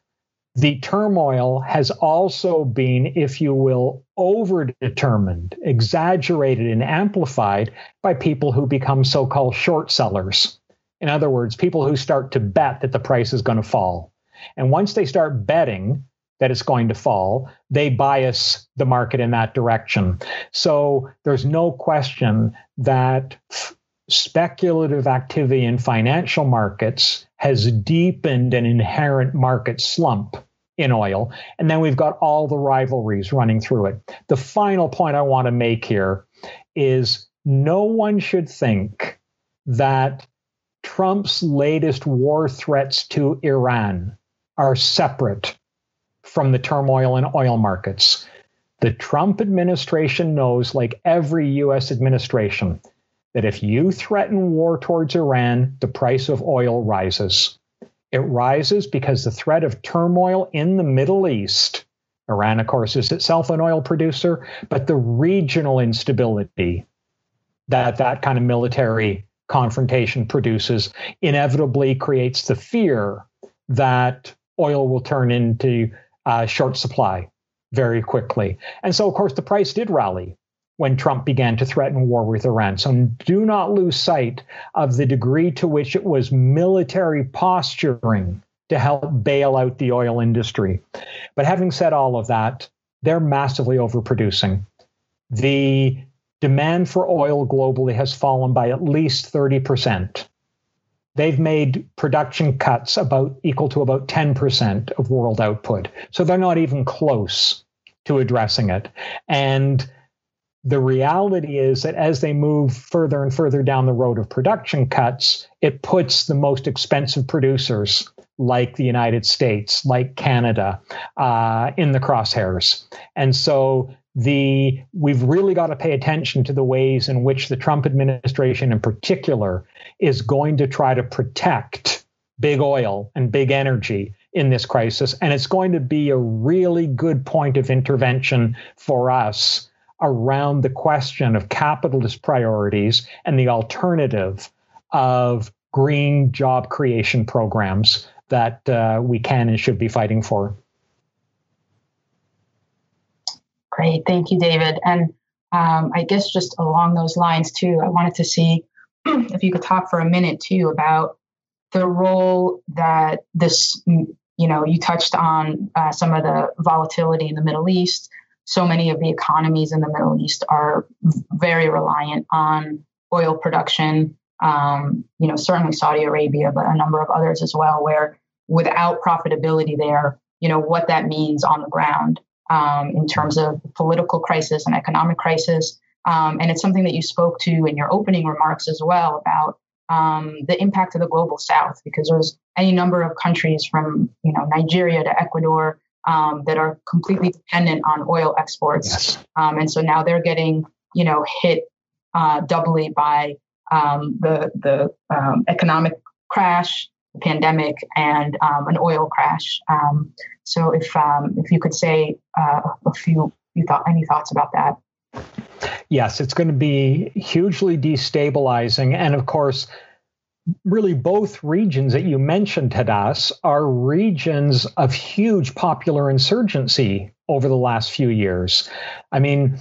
the turmoil has also been, if you will, overdetermined, exaggerated, and amplified by people who become so called short sellers In other words, people who start to bet that the price is going to fall. And once they start betting that it's going to fall, they bias the market in that direction. So there's no question that f- speculative activity in financial markets has deepened an inherent market slump in oil. And then we've got all the rivalries running through it. The final point I want to make here is no one should think that Trump's latest war threats to Iran are separate from the turmoil in oil markets. The Trump administration knows, like every US administration, that if you threaten war towards Iran, the price of oil rises. It rises because the threat of turmoil in the Middle East, Iran, of course, is itself an oil producer, but the regional instability that that kind of military confrontation produces inevitably creates the fear that oil will turn into uh, short supply very quickly. And so, of course, the price did rally when Trump began to threaten war with Iran. So do not lose sight of the degree to which it was military posturing to help bail out the oil industry. But having said all of that, they're massively overproducing. The demand for oil globally has fallen by at least 30%. They've made production cuts about equal to about 10% of world output. So they're not even close to addressing it. And the reality is that as they move further and further down the road of production cuts, it puts the most expensive producers like the United States, like Canada, uh, in the crosshairs. And so the we've really got to pay attention to the ways in which the Trump administration in particular is going to try to protect big oil and big energy in this crisis and it's going to be a really good point of intervention for us around the question of capitalist priorities and the alternative of green job creation programs that uh, we can and should be fighting for. Great. Thank you, David. And um, I guess just along those lines, too, I wanted to see if you could talk for a minute, too, about the role that this, you know, you touched on uh, some of the volatility in the Middle East so many of the economies in the Middle East are very reliant on oil production. Um, you know, certainly Saudi Arabia, but a number of others as well, where without profitability there, you know, what that means on the ground um, in terms of political crisis and economic crisis. Um, and it's something that you spoke to in your opening remarks as well about um, the impact of the global south, because there's any number of countries from, you know, Nigeria to Ecuador um, that are completely dependent on oil exports. Yes. Um, and so now they're getting, you know, hit uh, doubly by um, the the um, economic crash, pandemic, and um, an oil crash. Um, so if if you could say uh, a few, you thought any thoughts about that? Yes, it's going to be hugely destabilizing, and of course really both regions that you mentioned, Hadas, are regions of huge popular insurgency over the last few years. I mean,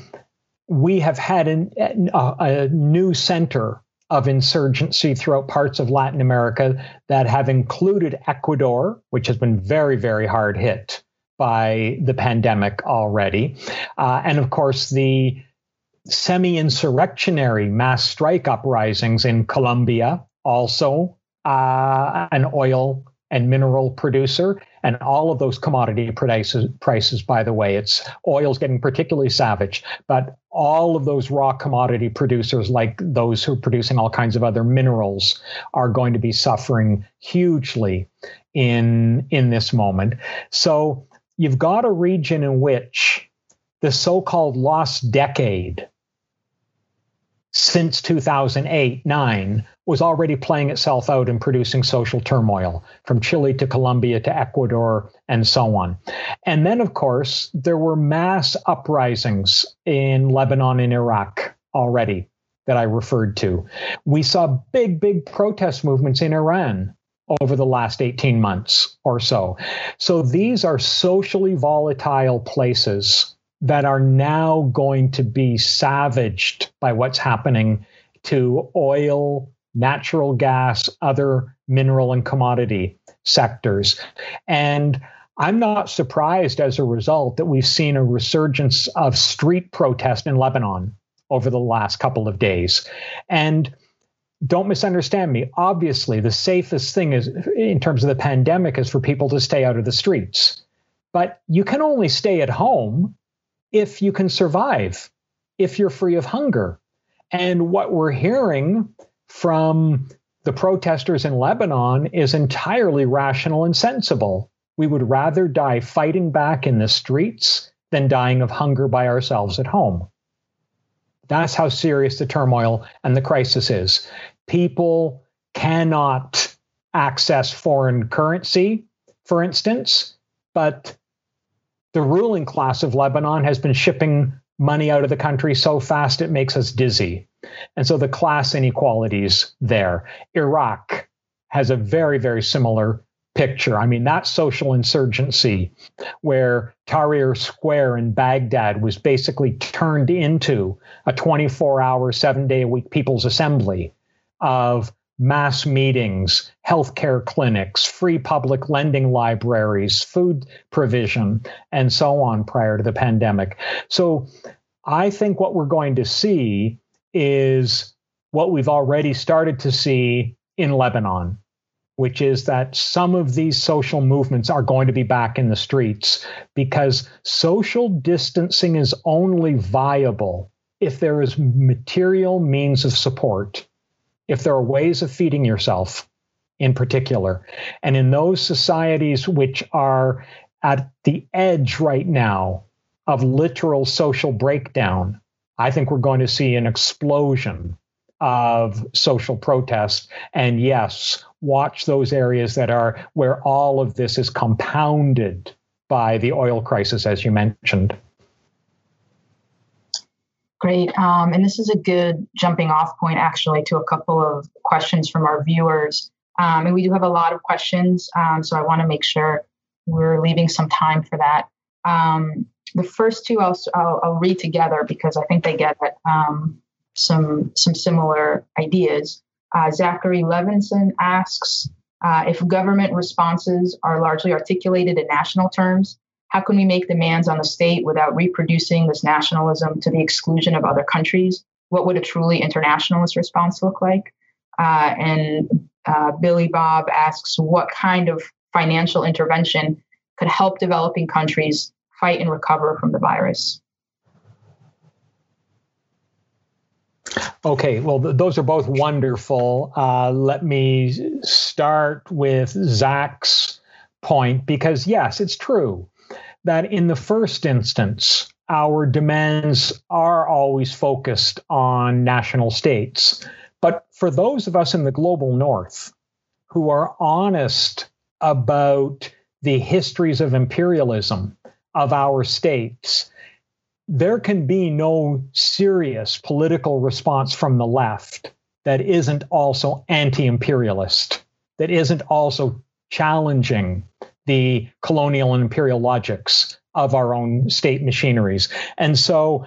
we have had an, a, a new center of insurgency throughout parts of Latin America that have included Ecuador, which has been very, very hard hit by the pandemic already. Uh, and of course, the semi insurrectionary mass strike uprisings in Colombia also uh, an oil and mineral producer, and all of those commodity prices, prices, by the way, it's oil's getting particularly savage, but all of those raw commodity producers, like those who are producing all kinds of other minerals, are going to be suffering hugely in in this moment. So you've got a region in which the so-called lost decade since 2008 9 was already playing itself out and producing social turmoil from Chile to Colombia to Ecuador and so on. And then, of course, there were mass uprisings in Lebanon and Iraq already that I referred to. We saw big, big protest movements in Iran over the last 18 months or so. So these are socially volatile places that are now going to be savaged by what's happening to oil natural gas, other mineral and commodity sectors. And I'm not surprised as a result that we've seen a resurgence of street protest in Lebanon over the last couple of days. And don't misunderstand me. Obviously, the safest thing is in terms of the pandemic is for people to stay out of the streets. But you can only stay at home if you can survive, if you're free of hunger. And what we're hearing from the protesters in Lebanon is entirely rational and sensible. We would rather die fighting back in the streets than dying of hunger by ourselves at home. That's how serious the turmoil and the crisis is. People cannot access foreign currency, for instance, but the ruling class of Lebanon has been shipping money out of the country so fast it makes us dizzy. And so the class inequalities there. Iraq has a very, very similar picture. I mean, that social insurgency where Tahrir Square in Baghdad was basically turned into a 24 hour, seven day a week people's assembly of mass meetings, healthcare clinics, free public lending libraries, food provision, and so on prior to the pandemic. So I think what we're going to see is what we've already started to see in Lebanon, which is that some of these social movements are going to be back in the streets because social distancing is only viable if there is material means of support, if there are ways of feeding yourself in particular. And in those societies which are at the edge right now of literal social breakdown, I think we're going to see an explosion of social protest. And yes, watch those areas that are where all of this is compounded by the oil crisis, as you mentioned. Great. Um, and this is a good jumping off point, actually, to a couple of questions from our viewers. Um, and we do have a lot of questions, um, so I want to make sure we're leaving some time for that. Um, the first two I'll, I'll, I'll, read together because I think they get um, some some similar ideas. Uh, Zachary Levinson asks uh, if government responses are largely articulated in national terms. How can we make demands on the state without reproducing this nationalism to the exclusion of other countries? What would a truly internationalist response look like? Uh, and uh, Billy Bob asks what kind of financial intervention could help developing countries fight and recover from the virus. Okay, well, th- those are both wonderful. Uh, let me start with Zach's point because, yes, it's true that in the first instance, our demands are always focused on national states. But for those of us in the global north who are honest about the histories of imperialism of our states, there can be no serious political response from the left that isn't also anti imperialist, that isn't also challenging the colonial and imperial logics of our own state machineries. And so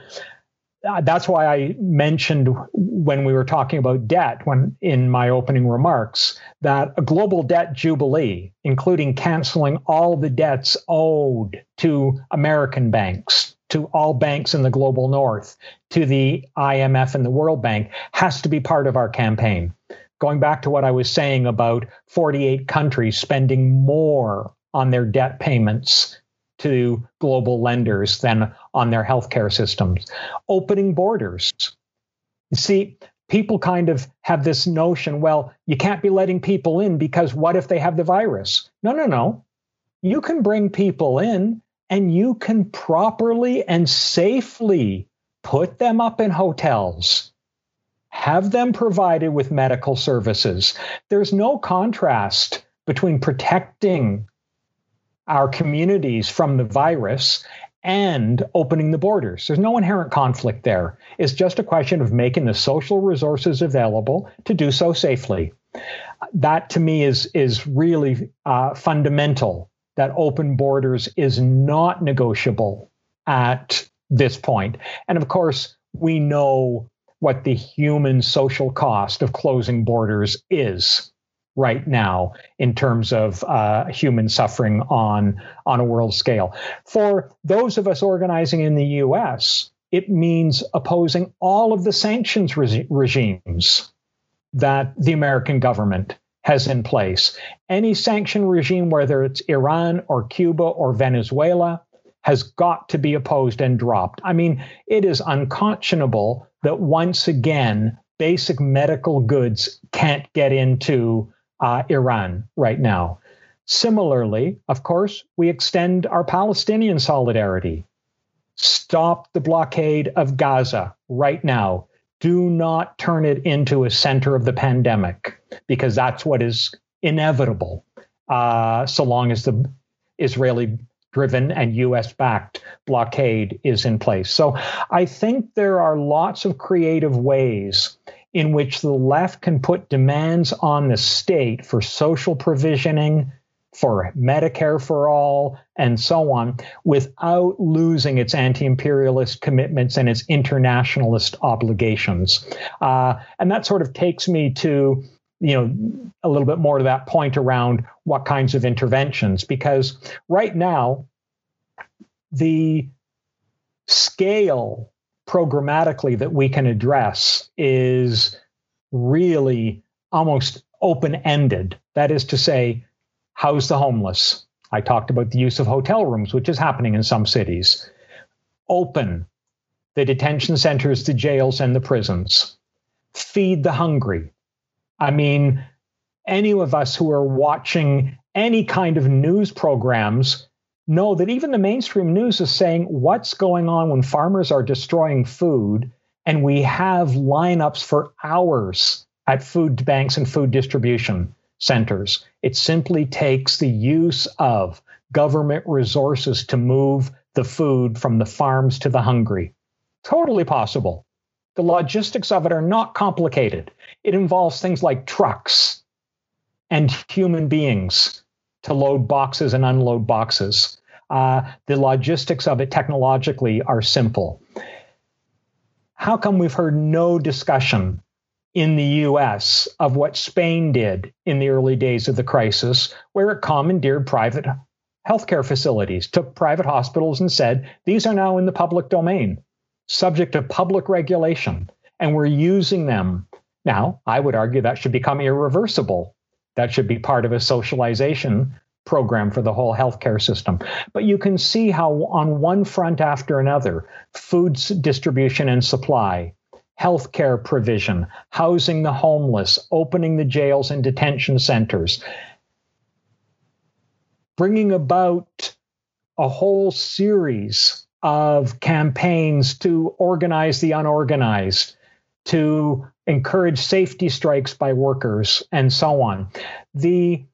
uh, that's why I mentioned when we were talking about debt when in my opening remarks that a global debt jubilee including canceling all the debts owed to American banks to all banks in the global north to the IMF and the World Bank has to be part of our campaign going back to what I was saying about 48 countries spending more on their debt payments to global lenders than on their healthcare systems. Opening borders. See, people kind of have this notion well, you can't be letting people in because what if they have the virus? No, no, no. You can bring people in and you can properly and safely put them up in hotels, have them provided with medical services. There's no contrast between protecting our communities from the virus and opening the borders. There's no inherent conflict there. It's just a question of making the social resources available to do so safely. That to me is is really uh, fundamental. That open borders is not negotiable at this point. And of course, we know what the human social cost of closing borders is right now in terms of uh, human suffering on on a world scale. For those of us organizing in the U.S., it means opposing all of the sanctions re- regimes that the American government has in place. Any sanction regime, whether it's Iran or Cuba or Venezuela, has got to be opposed and dropped. I mean, it is unconscionable that once again, basic medical goods can't get into uh, Iran right now. Similarly, of course, we extend our Palestinian solidarity. Stop the blockade of Gaza right now. Do not turn it into a center of the pandemic because that's what is inevitable uh, so long as the Israeli driven and US backed blockade is in place. So I think there are lots of creative ways in which the left can put demands on the state for social provisioning, for Medicare for all, and so on, without losing its anti imperialist commitments and its internationalist obligations. Uh, and that sort of takes me to you know a little bit more to that point around what kinds of interventions because right now the scale programmatically that we can address is really almost open ended. That is to say, house the homeless. I talked about the use of hotel rooms, which is happening in some cities. Open the detention centers, the jails, and the prisons. Feed the hungry. I mean, any of us who are watching any kind of news programs know that even the mainstream news is saying what's going on when farmers are destroying food and we have lineups for hours at food banks and food distribution centers. It simply takes the use of government resources to move the food from the farms to the hungry. Totally possible. The logistics of it are not complicated. It involves things like trucks and human beings to load boxes and unload boxes. Uh, the logistics of it technologically are simple. How come we've heard no discussion in the US of what Spain did in the early days of the crisis, where it commandeered private healthcare facilities, took private hospitals and said, these are now in the public domain, subject to public regulation, and we're using them. Now, I would argue that should become irreversible that should be part of a socialization program for the whole healthcare system. But you can see how, on one front after another, food distribution and supply, healthcare provision, housing the homeless, opening the jails and detention centers, bringing about a whole series of campaigns to organize the unorganized, to encourage safety strikes by workers, and so on. The,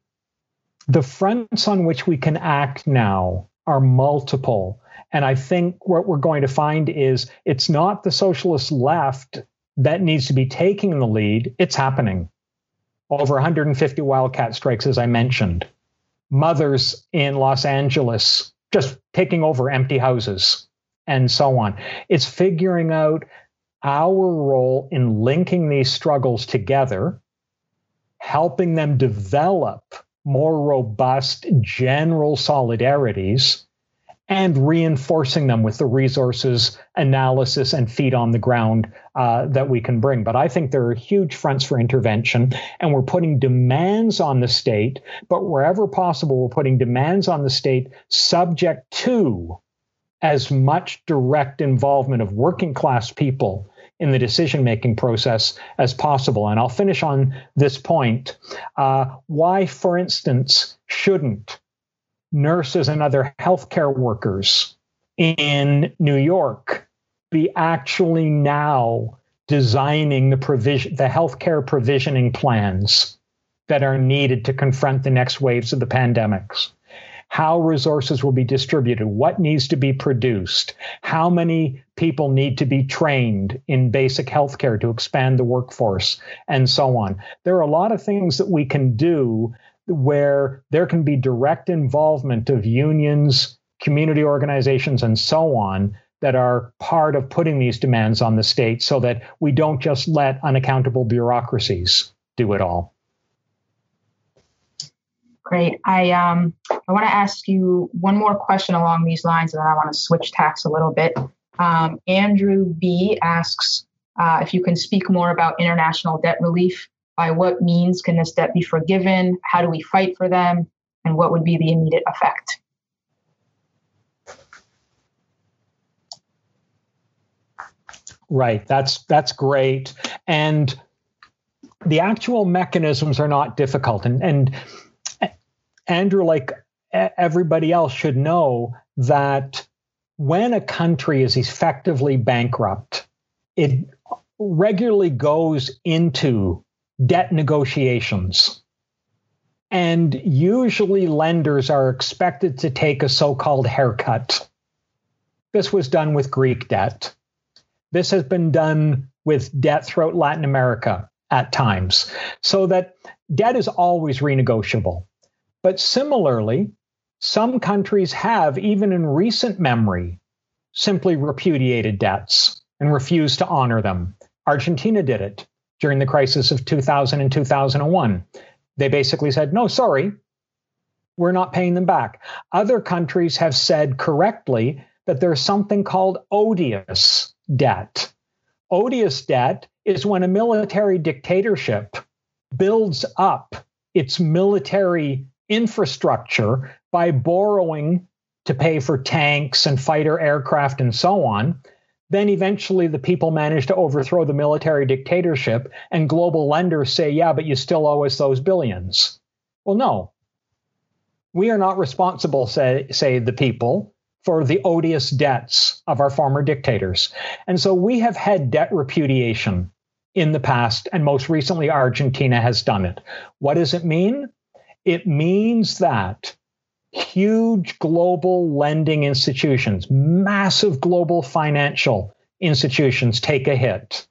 the fronts on which we can act now are multiple. And I think what we're going to find is it's not the socialist left that needs to be taking the lead, it's happening. Over 150 wildcat strikes, as I mentioned. Mothers in Los Angeles just taking over empty houses and so on. It's figuring out our role in linking these struggles together, helping them develop more robust general solidarities, and reinforcing them with the resources, analysis, and feet on the ground uh, that we can bring. But I think there are huge fronts for intervention, and we're putting demands on the state, but wherever possible, we're putting demands on the state subject to as much direct involvement of working class people in the decision making process as possible. And I'll finish on this point. Uh, why, for instance, shouldn't nurses and other healthcare workers in New York be actually now designing the provision the healthcare provisioning plans that are needed to confront the next waves of the pandemics how resources will be distributed, what needs to be produced, how many people need to be trained in basic healthcare to expand the workforce, and so on. There are a lot of things that we can do where there can be direct involvement of unions, community organizations, and so on that are part of putting these demands on the state so that we don't just let unaccountable bureaucracies do it all. Great. I um I want to ask you one more question along these lines, and then I want to switch tacks a little bit. Um, Andrew B asks uh, if you can speak more about international debt relief. By what means can this debt be forgiven? How do we fight for them? And what would be the immediate effect? Right. That's that's great. And the actual mechanisms are not difficult. And and Andrew, like everybody else, should know that when a country is effectively bankrupt, it regularly goes into debt negotiations. And usually lenders are expected to take a so called haircut. This was done with Greek debt. This has been done with debt throughout Latin America at times, so that debt is always renegotiable. But similarly, some countries have, even in recent memory, simply repudiated debts and refused to honor them. Argentina did it during the crisis of 2000 and 2001. They basically said, no, sorry, we're not paying them back. Other countries have said correctly that there's something called odious debt. Odious debt is when a military dictatorship builds up its military infrastructure by borrowing to pay for tanks and fighter aircraft and so on. Then eventually the people manage to overthrow the military dictatorship, and global lenders say, yeah, but you still owe us those billions. Well, no. We are not responsible, say, say the people for the odious debts of our former dictators. And so we have had debt repudiation in the past, and most recently, Argentina has done it. What does it mean? It means that huge global lending institutions, massive global financial institutions take a hit.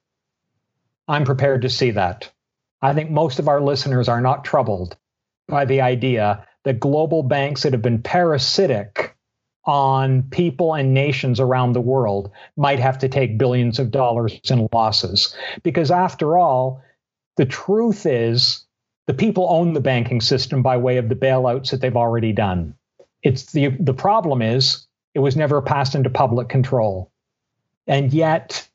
I'm prepared to see that. I think most of our listeners are not troubled by the idea that global banks that have been parasitic on people and nations around the world might have to take billions of dollars in losses. Because after all, the truth is the people own the banking system by way of the bailouts that they've already done. It's the the problem is it was never passed into public control. And yet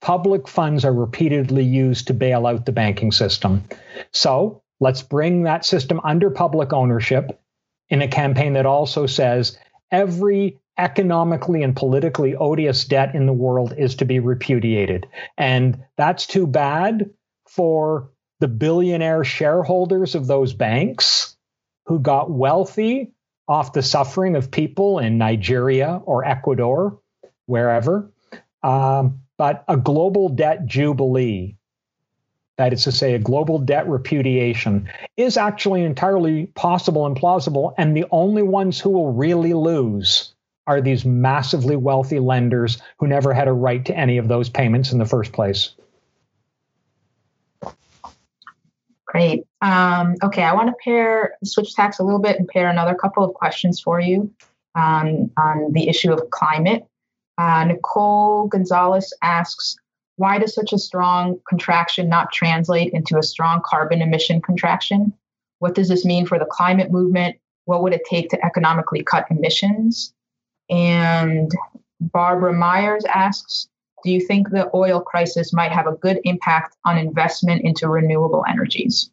public funds are repeatedly used to bail out the banking system. So let's bring that system under public ownership in a campaign that also says every economically and politically odious debt in the world is to be repudiated. And that's too bad for the billionaire shareholders of those banks who got wealthy off the suffering of people in Nigeria or Ecuador, wherever. Um, but a global debt jubilee that is to say, a global debt repudiation, is actually entirely possible and plausible. And the only ones who will really lose are these massively wealthy lenders who never had a right to any of those payments in the first place. Great. Um, okay, I want to pair switch tacks a little bit and pair another couple of questions for you um, on the issue of climate. Uh, Nicole Gonzalez asks, why does such a strong contraction not translate into a strong carbon emission contraction? What does this mean for the climate movement? What would it take to economically cut emissions? And Barbara Myers asks Do you think the oil crisis might have a good impact on investment into renewable energies?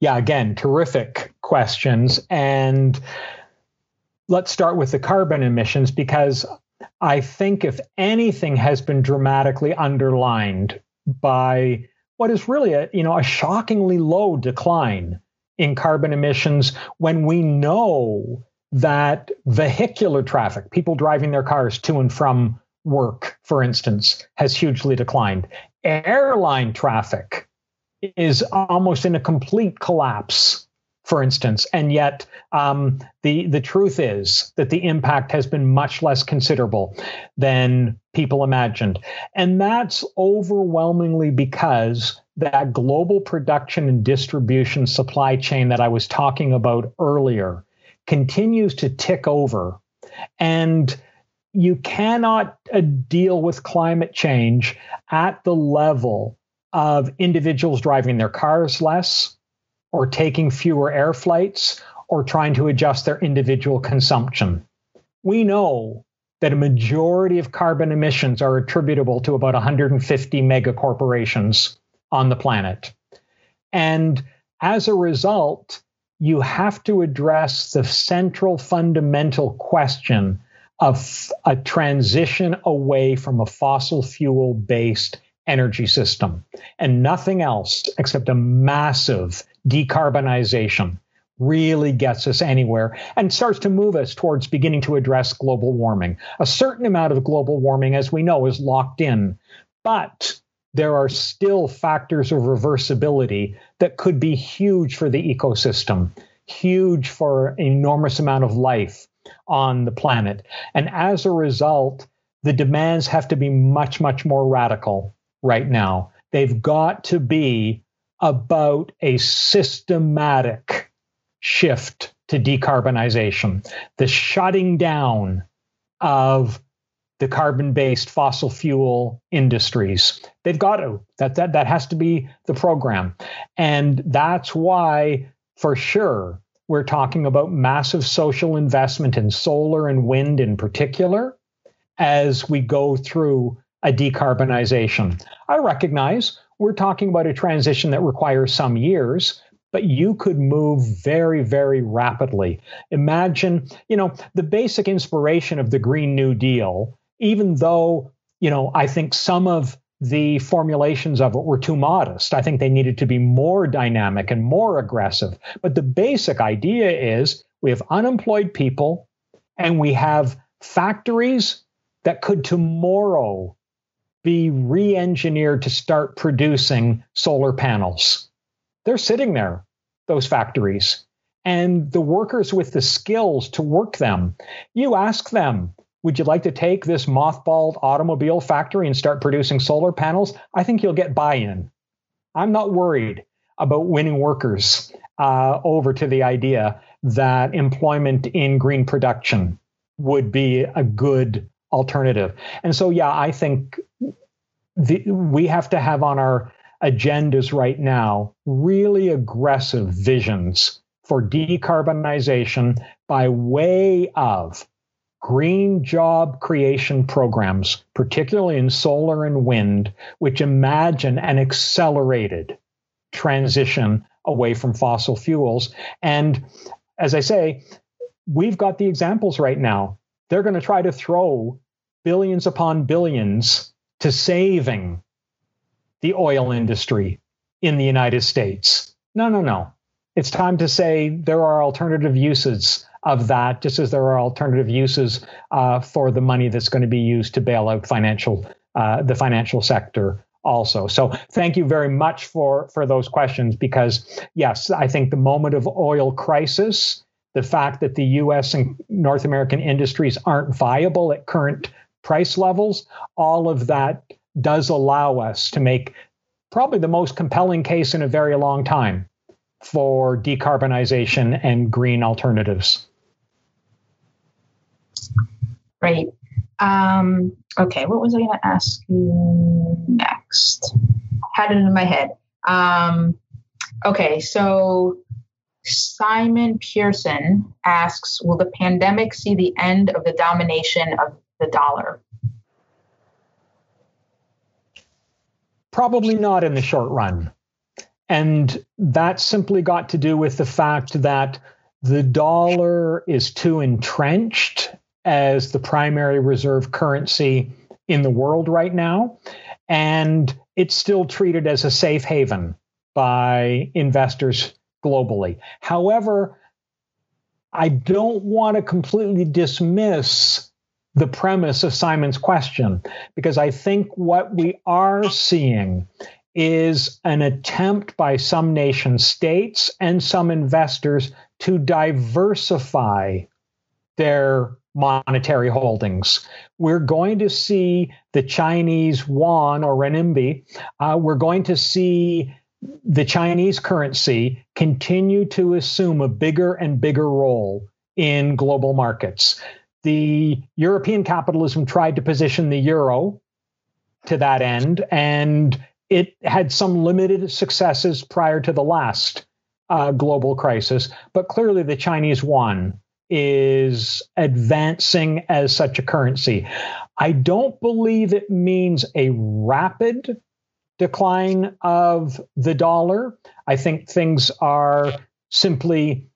Yeah, again, terrific questions. And let's start with the carbon emissions because I think if anything has been dramatically underlined by what is really a you know a shockingly low decline in carbon emissions when we know that vehicular traffic, people driving their cars to and from work, for instance, has hugely declined. Airline traffic is almost in a complete collapse for instance. And yet, um, the the truth is that the impact has been much less considerable than people imagined, and that's overwhelmingly because that global production and distribution supply chain that I was talking about earlier continues to tick over And you cannot uh, deal with climate change at the level of individuals driving their cars less or taking fewer air flights or trying to adjust their individual consumption. We know that a majority of carbon emissions are attributable to about 150 mega corporations on the planet. And as a result, you have to address the central fundamental question of a transition away from a fossil fuel based energy system and nothing else except a massive decarbonization really gets us anywhere and starts to move us towards beginning to address global warming. A certain amount of global warming, as we know, is locked in, but there are still factors of reversibility that could be huge for the ecosystem, huge for enormous amount of life on the planet. And as a result, the demands have to be much, much more radical right now. They've got to be about a systematic shift to decarbonization, the shutting down of the carbon-based fossil fuel industries. They've got to. That that that has to be the program. And that's why for sure we're talking about massive social investment in solar and wind in particular as we go through a decarbonization. I recognize we're talking about a transition that requires some years, but you could move very, very rapidly. Imagine, you know, the basic inspiration of the Green New Deal, even though, you know, I think some of the formulations of it were too modest. I think they needed to be more dynamic and more aggressive. But the basic idea is we have unemployed people and we have factories that could tomorrow be re engineered to start producing solar panels. They're sitting there, those factories, and the workers with the skills to work them. You ask them, would you like to take this mothballed automobile factory and start producing solar panels? I think you'll get buy in. I'm not worried about winning workers uh, over to the idea that employment in green production would be a good alternative. And so, yeah, I think the, we have to have on our agendas right now really aggressive visions for decarbonization by way of green job creation programs, particularly in solar and wind, which imagine an accelerated transition away from fossil fuels. And as I say, we've got the examples right now. They're going to try to throw billions upon billions to saving the oil industry in the United States. No, no, no. It's time to say there are alternative uses of that, just as there are alternative uses uh, for the money that's going to be used to bail out financial uh, the financial sector also. So thank you very much for for those questions because yes, I think the moment of oil crisis, the fact that the U.S. and North American industries aren't viable at current price levels, all of that does allow us to make probably the most compelling case in a very long time for decarbonization and green alternatives. Great. Um, okay, what was I going to ask you next? Had it in my head. Um, okay, so Simon Pearson asks Will the pandemic see the end of the domination of the dollar? Probably not in the short run. And that simply got to do with the fact that the dollar is too entrenched as the primary reserve currency in the world right now. And it's still treated as a safe haven by investors globally. However, I don't want to completely dismiss the premise of Simon's question because I think what we are seeing is an attempt by some nation states and some investors to diversify their monetary holdings. We're going to see the Chinese yuan or renminbi. Uh, we're going to see the Chinese currency continue to assume a bigger and bigger role in global markets. the European capitalism tried to position the euro to that end, and it had some limited successes prior to the last uh, global crisis. But clearly, the Chinese yuan is advancing as such a currency. I don't believe it means a rapid decline of the dollar. I think things are simply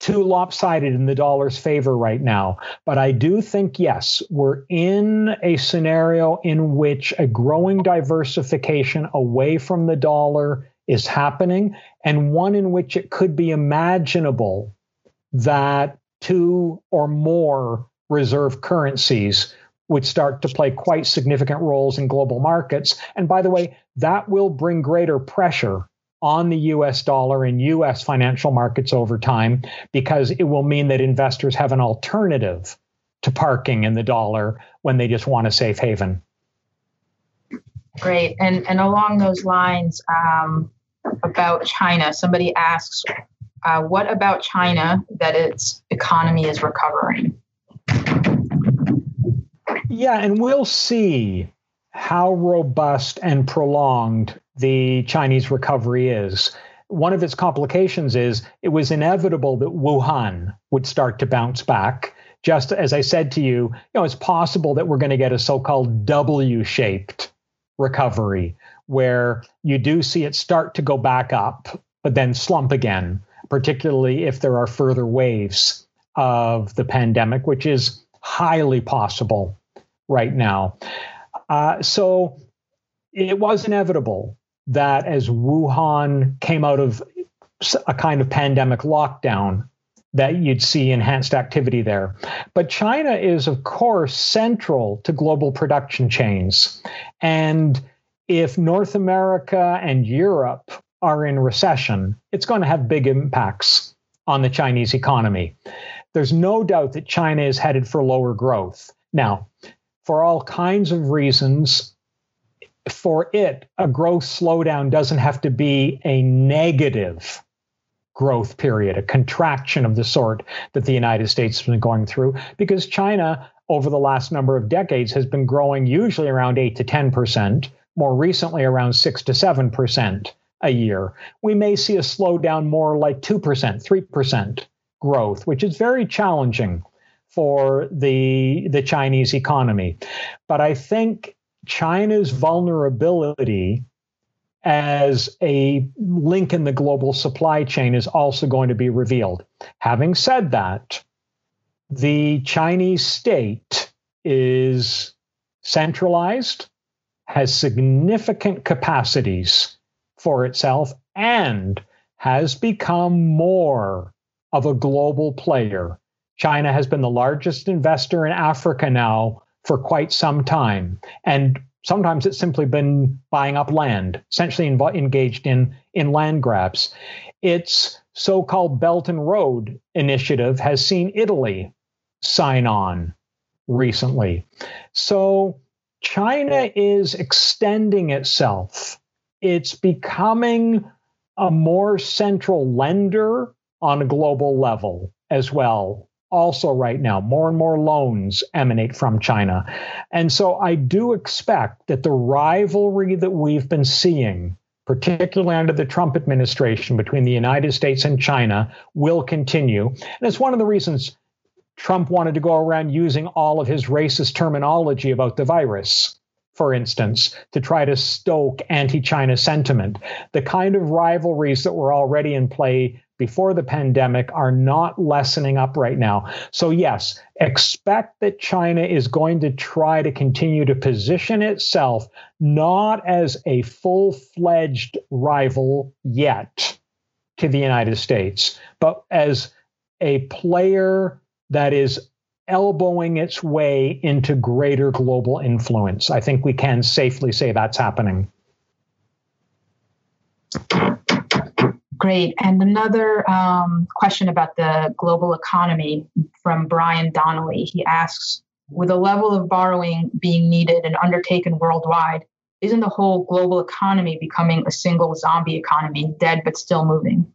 too lopsided in the dollar's favor right now. But I do think, yes, we're in a scenario in which a growing diversification away from the dollar is happening, and one in which it could be imaginable that two or more reserve currencies would start to play quite significant roles in global markets. And by the way, that will bring greater pressure on the US dollar and US financial markets over time because it will mean that investors have an alternative to parking in the dollar when they just want a safe haven. Great. And, and along those lines, um, about China, somebody asks, uh, what about China that its economy is recovering? Yeah, and we'll see how robust and prolonged the Chinese recovery is. One of its complications is it was inevitable that Wuhan would start to bounce back. Just as I said to you, you know, it's possible that we're going to get a so-called W-shaped recovery where you do see it start to go back up, but then slump again, particularly if there are further waves of the pandemic, which is highly possible right now. Uh, so it was inevitable that as Wuhan came out of a kind of pandemic lockdown, that you'd see enhanced activity there. But China is, of course, central to global production chains. And if North America and Europe are in recession, it's going to have big impacts on the Chinese economy. There's no doubt that China is headed for lower growth. Now, for all kinds of reasons, for it, a growth slowdown doesn't have to be a negative growth period, a contraction of the sort that the United States has been going through, because China, over the last number of decades, has been growing usually around 8 to 10%, more recently around 6 to 7% a year. We may see a slowdown more like 2%, 3% growth, which is very challenging for the the Chinese economy. But I think China's vulnerability as a link in the global supply chain is also going to be revealed. Having said that, the Chinese state is centralized, has significant capacities for itself, and has become more of a global player. China has been the largest investor in Africa now for quite some time. And sometimes it's simply been buying up land, essentially inv- engaged in, in land grabs. Its so called Belt and Road initiative has seen Italy sign on recently. So China is extending itself. It's becoming a more central lender on a global level as well also right now. More and more loans emanate from China. And so I do expect that the rivalry that we've been seeing, particularly under the Trump administration between the United States and China, will continue. And it's one of the reasons Trump wanted to go around using all of his racist terminology about the virus. For instance, to try to stoke anti China sentiment. The kind of rivalries that were already in play before the pandemic are not lessening up right now. So, yes, expect that China is going to try to continue to position itself not as a full fledged rival yet to the United States, but as a player that is elbowing its way into greater global influence. I think we can safely say that's happening. Great. And another um, question about the global economy from Brian Donnelly. He asks With a level of borrowing being needed and undertaken worldwide, isn't the whole global economy becoming a single zombie economy, dead but still moving?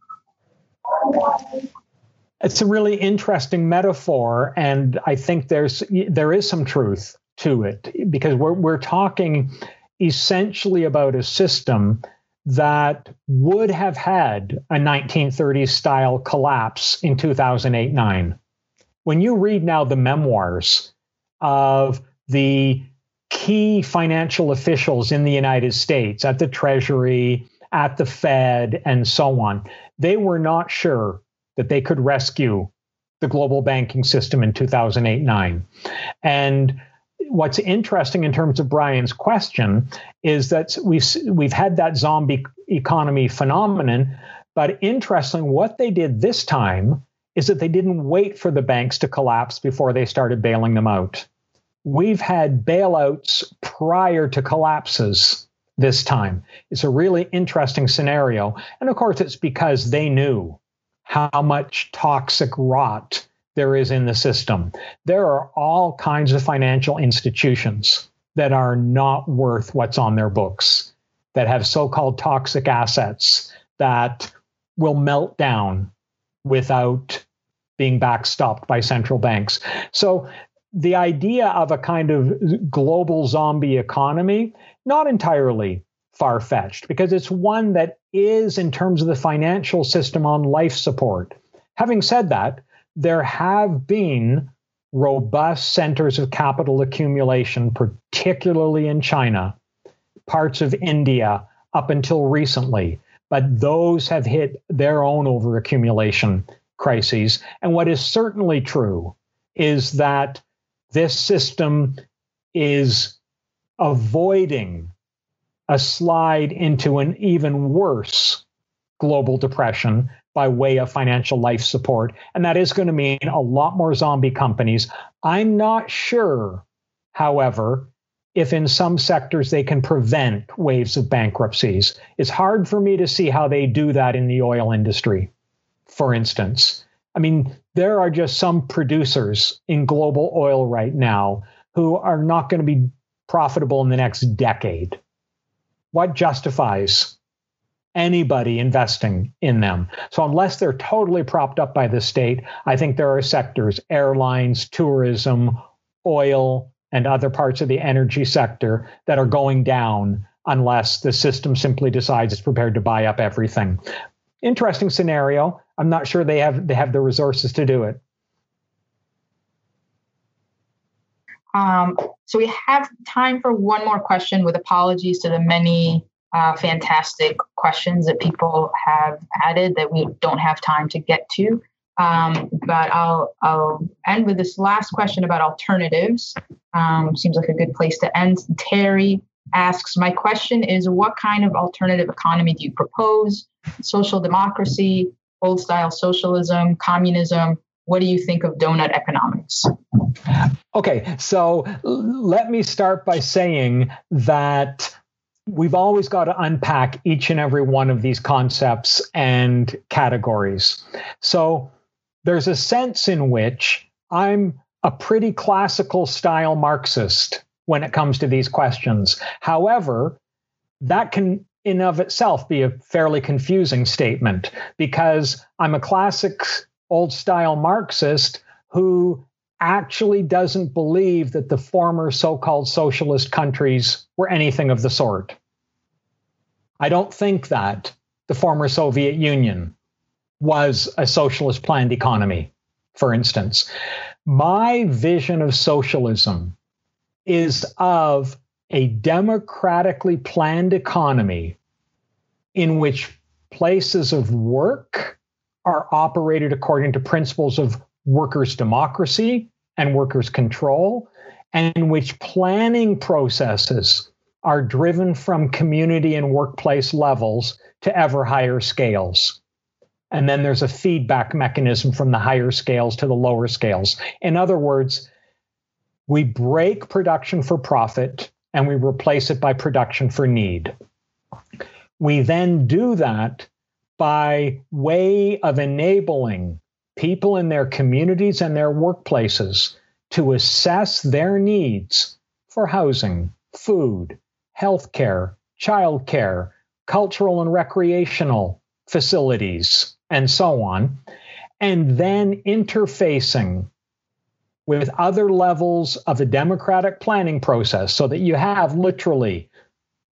It's a really interesting metaphor, and I think there's there is some truth to it because we're we're talking essentially about a system that would have had a 1930s style collapse in 2008 9. When you read now the memoirs of the key financial officials in the United States at the Treasury, at the Fed, and so on, they were not sure that they could rescue the global banking system in 2008 9. And what's interesting in terms of Brian's question is that we've we've had that zombie economy phenomenon, but interesting what they did this time is that they didn't wait for the banks to collapse before they started bailing them out. We've had bailouts prior to collapses this time. It's a really interesting scenario. And of course, it's because they knew how much toxic rot there is in the system. There are all kinds of financial institutions that are not worth what's on their books, that have so called toxic assets that will melt down without being backstopped by central banks. So the idea of a kind of global zombie economy, not entirely far fetched, because it's one that is, in terms of the financial system, on life support. Having said that, there have been robust centers of capital accumulation, particularly in China, parts of India up until recently, but those have hit their own overaccumulation crises. And what is certainly true is that this system is avoiding a slide into an even worse global depression by way of financial life support. And that is going to mean a lot more zombie companies. I'm not sure, however, if in some sectors they can prevent waves of bankruptcies. It's hard for me to see how they do that in the oil industry, for instance. I mean, there are just some producers in global oil right now who are not going to be profitable in the next decade. What justifies anybody investing in them. So, unless they're totally propped up by the state, I think there are sectors, airlines, tourism, oil, and other parts of the energy sector that are going down unless the system simply decides it's prepared to buy up everything. Interesting scenario. I'm not sure they have they have the resources to do it. Um, so we have time for one more question with apologies to the many uh, fantastic questions that people have added that we don't have time to get to. Um, but I'll I'll end with this last question about alternatives. Um, seems like a good place to end. Terry asks, my question is, what kind of alternative economy do you propose? Social democracy, old style socialism, communism. What do you think of donut economics? Okay, so let me start by saying that we've always got to unpack each and every one of these concepts and categories. So there's a sense in which I'm a pretty classical style Marxist when it comes to these questions. However, that can in of itself be a fairly confusing statement because I'm a classic old style Marxist who actually doesn't believe that the former so called socialist countries were anything of the sort. I don't think that the former Soviet Union was a socialist planned economy, for instance. My vision of socialism is of a democratically planned economy in which places of work are operated according to principles of workers' democracy and workers' control, and in which planning processes are driven from community and workplace levels to ever higher scales. And then there's a feedback mechanism from the higher scales to the lower scales. In other words, we break production for profit and we replace it by production for need. We then do that by way of enabling people in their communities and their workplaces to assess their needs for housing, food, healthcare, childcare, cultural and recreational facilities, and so on. and then interfacing with other levels of a democratic planning process so that you have literally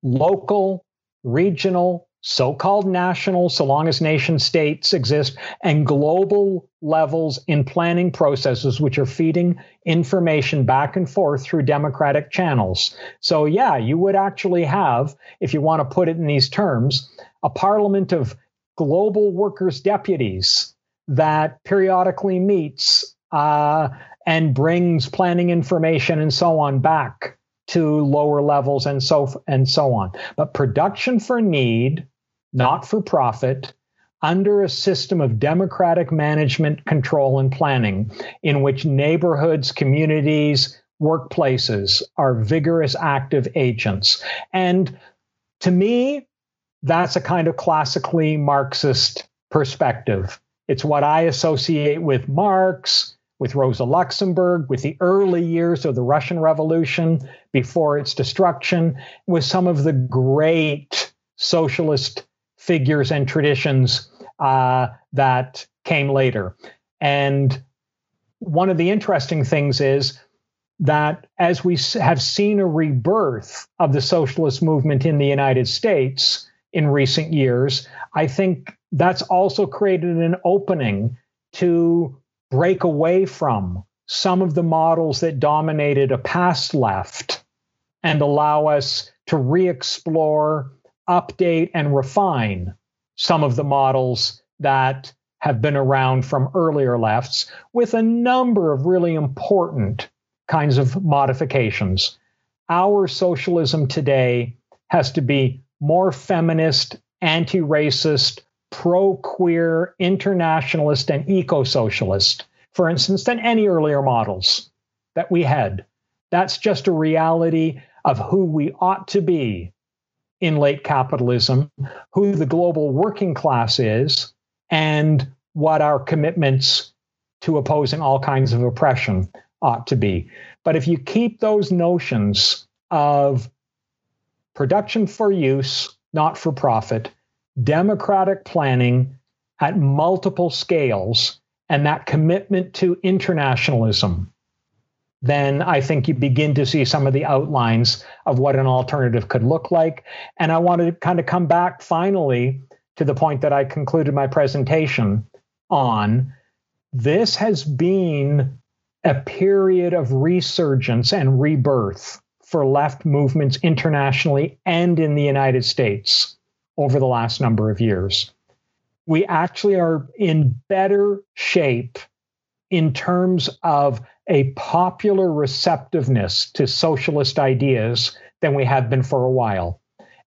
local, regional, so called national, so long as nation states exist, and global levels in planning processes, which are feeding information back and forth through democratic channels. So, yeah, you would actually have, if you want to put it in these terms, a parliament of global workers' deputies that periodically meets uh, and brings planning information and so on back to lower levels and so and so on. But production for need, not for profit, under a system of democratic management, control, and planning, in which neighborhoods, communities, workplaces are vigorous, active agents. And to me, that's a kind of classically Marxist perspective. It's what I associate with Marx, with Rosa Luxemburg, with the early years of the Russian Revolution before its destruction, with some of the great socialist figures and traditions uh, that came later. And one of the interesting things is that as we have seen a rebirth of the socialist movement in the United States in recent years, I think that's also created an opening to break away from some of the models that dominated a past left and allow us to re explore, update, and refine some of the models that have been around from earlier lefts with a number of really important kinds of modifications. Our socialism today has to be more feminist, anti racist, pro queer, internationalist, and eco socialist, for instance, than any earlier models that we had. That's just a reality of who we ought to be in late capitalism, who the global working class is, and what our commitments to opposing all kinds of oppression ought to be. But if you keep those notions of production for use, not for profit, democratic planning at multiple scales and that commitment to internationalism, then I think you begin to see some of the outlines of what an alternative could look like. And I want to kind of come back finally to the point that I concluded my presentation on. This has been a period of resurgence and rebirth for left movements internationally and in the United States over the last number of years. We actually are in better shape in terms of a popular receptiveness to socialist ideas than we have been for a while.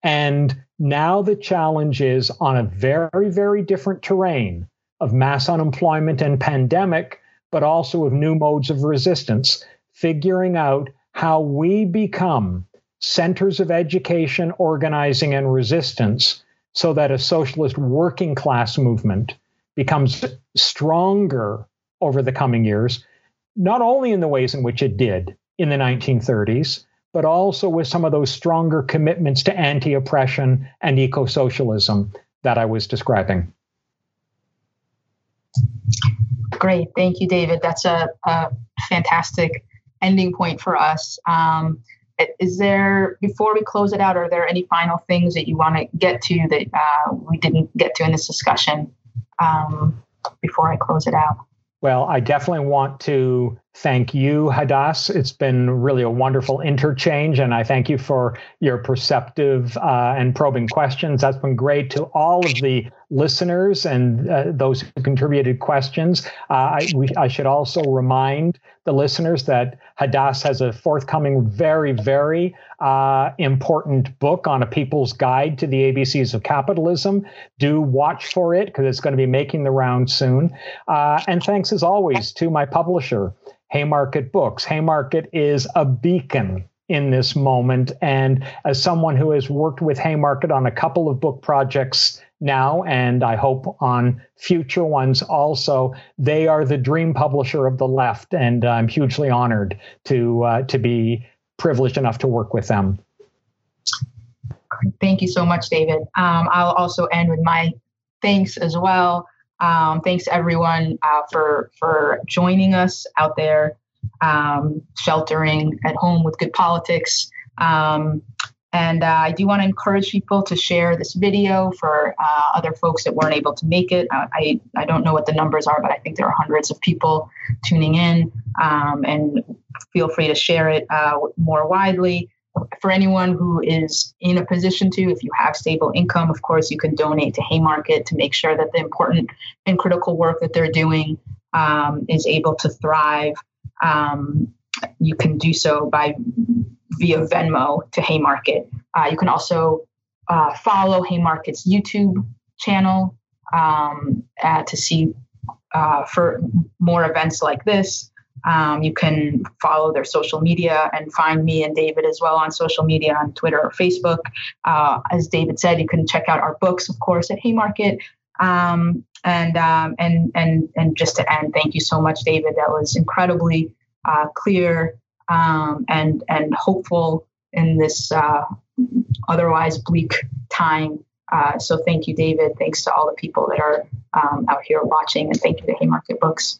And now the challenge is on a very, very different terrain of mass unemployment and pandemic, but also of new modes of resistance, figuring out how we become centers of education, organizing, and resistance so that a socialist working class movement becomes stronger over the coming years, not only in the ways in which it did in the 1930s, but also with some of those stronger commitments to anti oppression and eco socialism that I was describing. Great. Thank you, David. That's a, a fantastic ending point for us. Um, is there before we close it out are there any final things that you want to get to that uh, we didn't get to in this discussion um, before i close it out well i definitely want to thank you hadas it's been really a wonderful interchange and i thank you for your perceptive uh, and probing questions that's been great to all of the listeners and uh, those who contributed questions. Uh, I, we, I, should also remind the listeners that Hadas has a forthcoming, very, very uh, important book on a people's guide to the ABCs of capitalism. Do watch for it because it's going to be making the round soon. Uh, and thanks as always to my publisher, Haymarket Books. Haymarket is a beacon in this moment. And as someone who has worked with Haymarket on a couple of book projects now, and I hope on future ones also. They are the dream publisher of the left, and I'm hugely honored to uh, to be privileged enough to work with them. Thank you so much, David. Um, I'll also end with my thanks as well. Um, thanks everyone uh, for for joining us out there, um, sheltering at home with good politics. Um, and uh, I do want to encourage people to share this video for uh, other folks that weren't able to make it. Uh, I, I don't know what the numbers are, but I think there are hundreds of people tuning in. Um, and feel free to share it uh, more widely. For anyone who is in a position to, if you have stable income, of course, you can donate to Haymarket to make sure that the important and critical work that they're doing um, is able to thrive. Um, you can do so by via Venmo to Haymarket. Uh, you can also uh, follow Haymarket's YouTube channel um, uh, to see uh, for more events like this. Um, you can follow their social media and find me and David as well on social media on Twitter or Facebook. Uh, as David said, you can check out our books, of course, at Haymarket. Um, and um, and and and just to end, thank you so much, David. That was incredibly uh, clear um, and and hopeful in this uh, otherwise bleak time. Uh, so thank you, David. Thanks to all the people that are um, out here watching, and thank you to Haymarket Books.